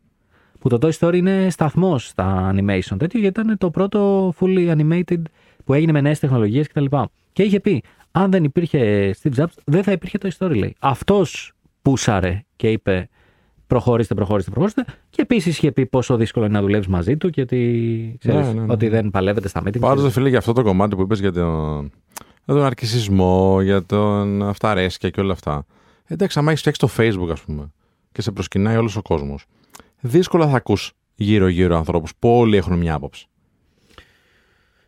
Που το Toy Story είναι σταθμός στα animation τέτοιο, γιατί ήταν το πρώτο fully animated που έγινε με νέες τεχνολογίες κτλ. Και είχε πει, αν δεν υπήρχε Steve Jobs, δεν θα υπήρχε Toy Story, λέει. Αυτός πούσαρε και είπε, προχωρήστε, προχωρήστε, προχωρήστε. Και επίσης είχε πει πόσο δύσκολο είναι να δουλεύεις μαζί του και ότι, ξέρεις, Ναι, ναι, ναι. ότι δεν παλεύετε στα meetings. Πάντως, φίλε, για αυτό το κομμάτι που είπες για τον, για τον αρκισισμό, για τον αυταρέσκεια και όλα αυτά. Εντάξει, άμα έχεις φτιάξει το Facebook, ας πούμε, και σε προσκυνάει όλος ο κόσμος, δύσκολα θα ακούς γύρω-γύρω ανθρώπους που όλοι έχουν μια άποψη.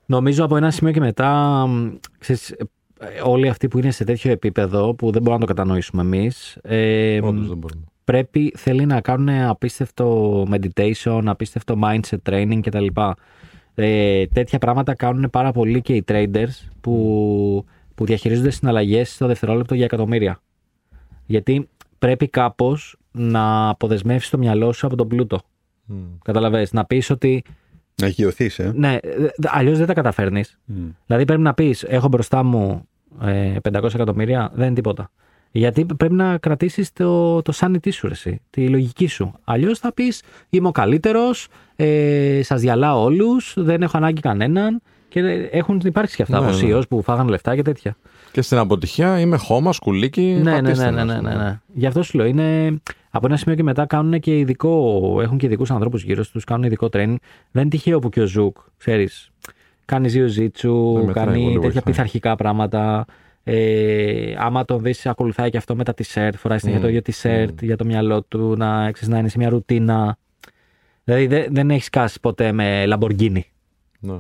Νομίζω από ένα σημείο και μετά, μ, ξέρεις, ε, όλοι αυτοί που είναι σε τέτοιο επίπεδο που δεν μπορούμε να το κατανοήσουμε εμείς, ε, μ, Όντως δεν μπορούμε. πρέπει, θέλει να κάνουν απίστευτο meditation, απίστευτο mindset training κτλ. Ε, τέτοια πράγματα κάνουν πάρα πολύ και οι traders που, που διαχειρίζονται συναλλαγές στο δευτερόλεπτο για εκατομμύρια. Γιατί πρέπει κάπως να αποδεσμεύσεις το μυαλό σου από τον πλούτο. Μμ. Καταλαβες, να πεις ότι Να γιωθεί, ε. ναι, αλλιώς δεν τα καταφέρνεις. Μμ. Δηλαδή πρέπει να πεις: Έχω μπροστά μου ε, 500 εκατομμύρια, δεν είναι τίποτα. Γιατί πρέπει να κρατήσεις το, το sanity σου, ρε, εσύ, τη λογική σου. Αλλιώς θα πεις: Είμαι ο καλύτερος, ε, σας διαλύω όλους, δεν έχω ανάγκη κανέναν. Και έχουν υπάρξει και αυτά Ναι, από ναι. CEOs που φάγανε λεφτά και τέτοια. Και στην αποτυχία είμαι χώμα, σκουλήκι. Ναι, ναι, πατήστε ναι, ναι, μας. ναι, ναι, ναι. Γι' αυτό σου λέω, είναι από ένα σημείο και μετά κάνουν και ειδικό, έχουν και ειδικούς ανθρώπους γύρω τους, κάνουν ειδικό training. Δεν είναι τυχαίο που και ο Zuck, ξέρεις, κάνει ζίου ζίτσου, Ναι, μετράει, κάνει πολύ τέτοια βοηθάει. πειθαρχικά πράγματα. Ε, άμα τον δεις, ακολουθάει και αυτό με τα t-shirt, φοράει συνέχεια το ίδιο t-shirt για το μυαλό του, να, ξέρεις, να είναι σε μια ρουτίνα. Δηλαδή δεν, δεν έχεις σκάσει ποτέ με Lamborghini. Ναι.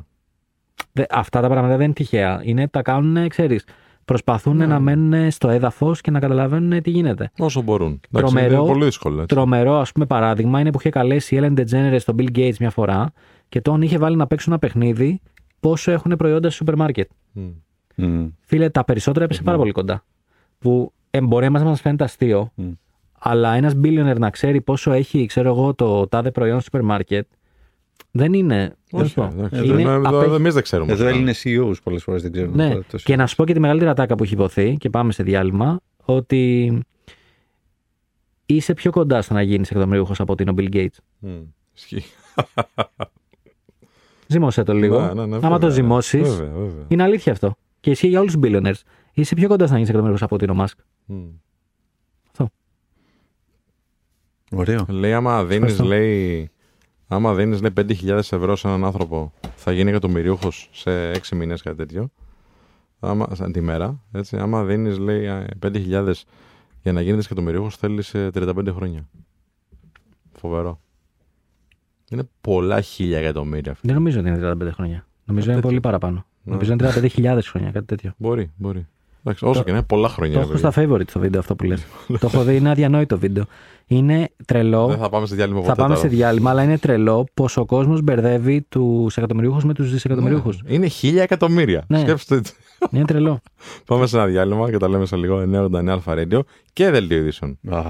Δε- αυτά τα πράγματα δεν είναι τυχαία. Είναι, τα κάνουν, ξέρεις. Προσπαθούν Ναι. να μένουν στο έδαφος και να καταλαβαίνουν τι γίνεται. Όσο μπορούν. Εντάξει, Τρομερό. είναι πολύ δύσκολο. Έτσι. Τρομερό, ας πούμε, παράδειγμα είναι που είχε καλέσει η Ellen DeGeneres στον Bill Gates μια φορά και τον είχε βάλει να παίξουν ένα παιχνίδι πόσο έχουν προϊόντα στο σούπερ μάρκετ. Μμ. Μμ. Φίλε, τα περισσότερα έπεσε πάρα πολύ κοντά. Που ε, μπορεί να μας φαίνεται αστείο, Μμ. αλλά ένας billionaire να ξέρει πόσο έχει, ξέρω εγώ, το τάδε προϊόν στο σούπερ μάρκετ, δεν είναι. Όχι, δεν σου πω. εντάξει. Είναι Εδώ- εδώ- απέχει- Εμείς δεν ξέρουμε. Εδώ αυτά. Έλληνες CEOs πολλές φορές δεν ξέρουν. Ναι, το- το- και να σου πω και τη μεγαλύτερη ατάκα που έχει υποθεί, και πάμε σε διάλειμμα, ότι είσαι πιο κοντά στο να γίνεις εκατομμυρίουχος από ότι είναι ο Bill Gates. Μμ. Ισχύει. [LAUGHS] Ζήμωσε το λίγο. Ναι, ναι, ναι, Άμα βέβαια. το ζυμώσεις, Βέβαια, βέβαια. είναι αλήθεια αυτό. Και ισχύει για όλους τους billionaires. Είσαι πιο κοντά στο να γίνεις εκατομμυρίουχος από ότι είναι ο Μάσκ. Μμ. Ωραίο. Λέει, άμα δίνεις, Ευχαριστώ. λέει, άμα δίνεις, λέει, 5.000 ευρώ σε έναν άνθρωπο, θα γίνει εκατομμυρίουχος σε 6 μήνες, κάτι τέτοιο. Άμα, σαν τη μέρα. Έτσι. Άμα δίνεις, λέει, ε, 5.000 για να γίνεις εκατομμυρίουχος, θέλεις 35 χρόνια. Φοβερό. Είναι πολλά χίλια εκατομμύρια. φίλε. Δεν νομίζω ότι είναι 35 χρόνια. Νομίζω είναι τέτοιο. πολύ παραπάνω. Ναι. Νομίζω είναι 35.000 χρόνια, κάτι τέτοιο. Μπορεί, μπορεί. Εντάξει, όσο και να είναι, πολλά χρόνια. Το ρε έχω στα παιδί. favorite το βίντεο αυτό που λες. [LAUGHS] το έχω δει, είναι αδιανόητο βίντεο. Είναι τρελό. Δεν θα πάμε σε διάλειμμα Θα ποτέ πάμε τώρα. σε διάλειμμα, αλλά είναι τρελό πως ο κόσμος μπερδεύει τους εκατομμυρίουχους με τους δισεκατομμυρίουχους. Ναι. Είναι χίλια εκατομμύρια. Ναι. Σκέψτε έτσι. Είναι τρελό. [LAUGHS] Πάμε σε ένα διάλειμμα και τα λέμε σε λίγο 989 Alpha Radio και δελτίο ειδήσεων. Α,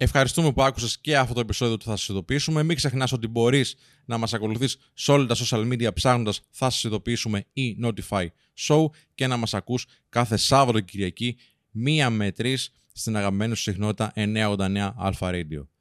Ευχαριστούμε που άκουσες και αυτό το επεισόδιο του Θα σας ειδοποιήσουμε. Μην ξεχνάς ότι μπορείς να μας ακολουθείς σε όλα τα social media ψάχνοντας Θα σας ειδοποιήσουμε ή Notify Show και να μας ακούς κάθε Σάββατο και Κυριακή μία με τρεις στην αγαπημένη σου συχνότητα 989 Alpha Radio.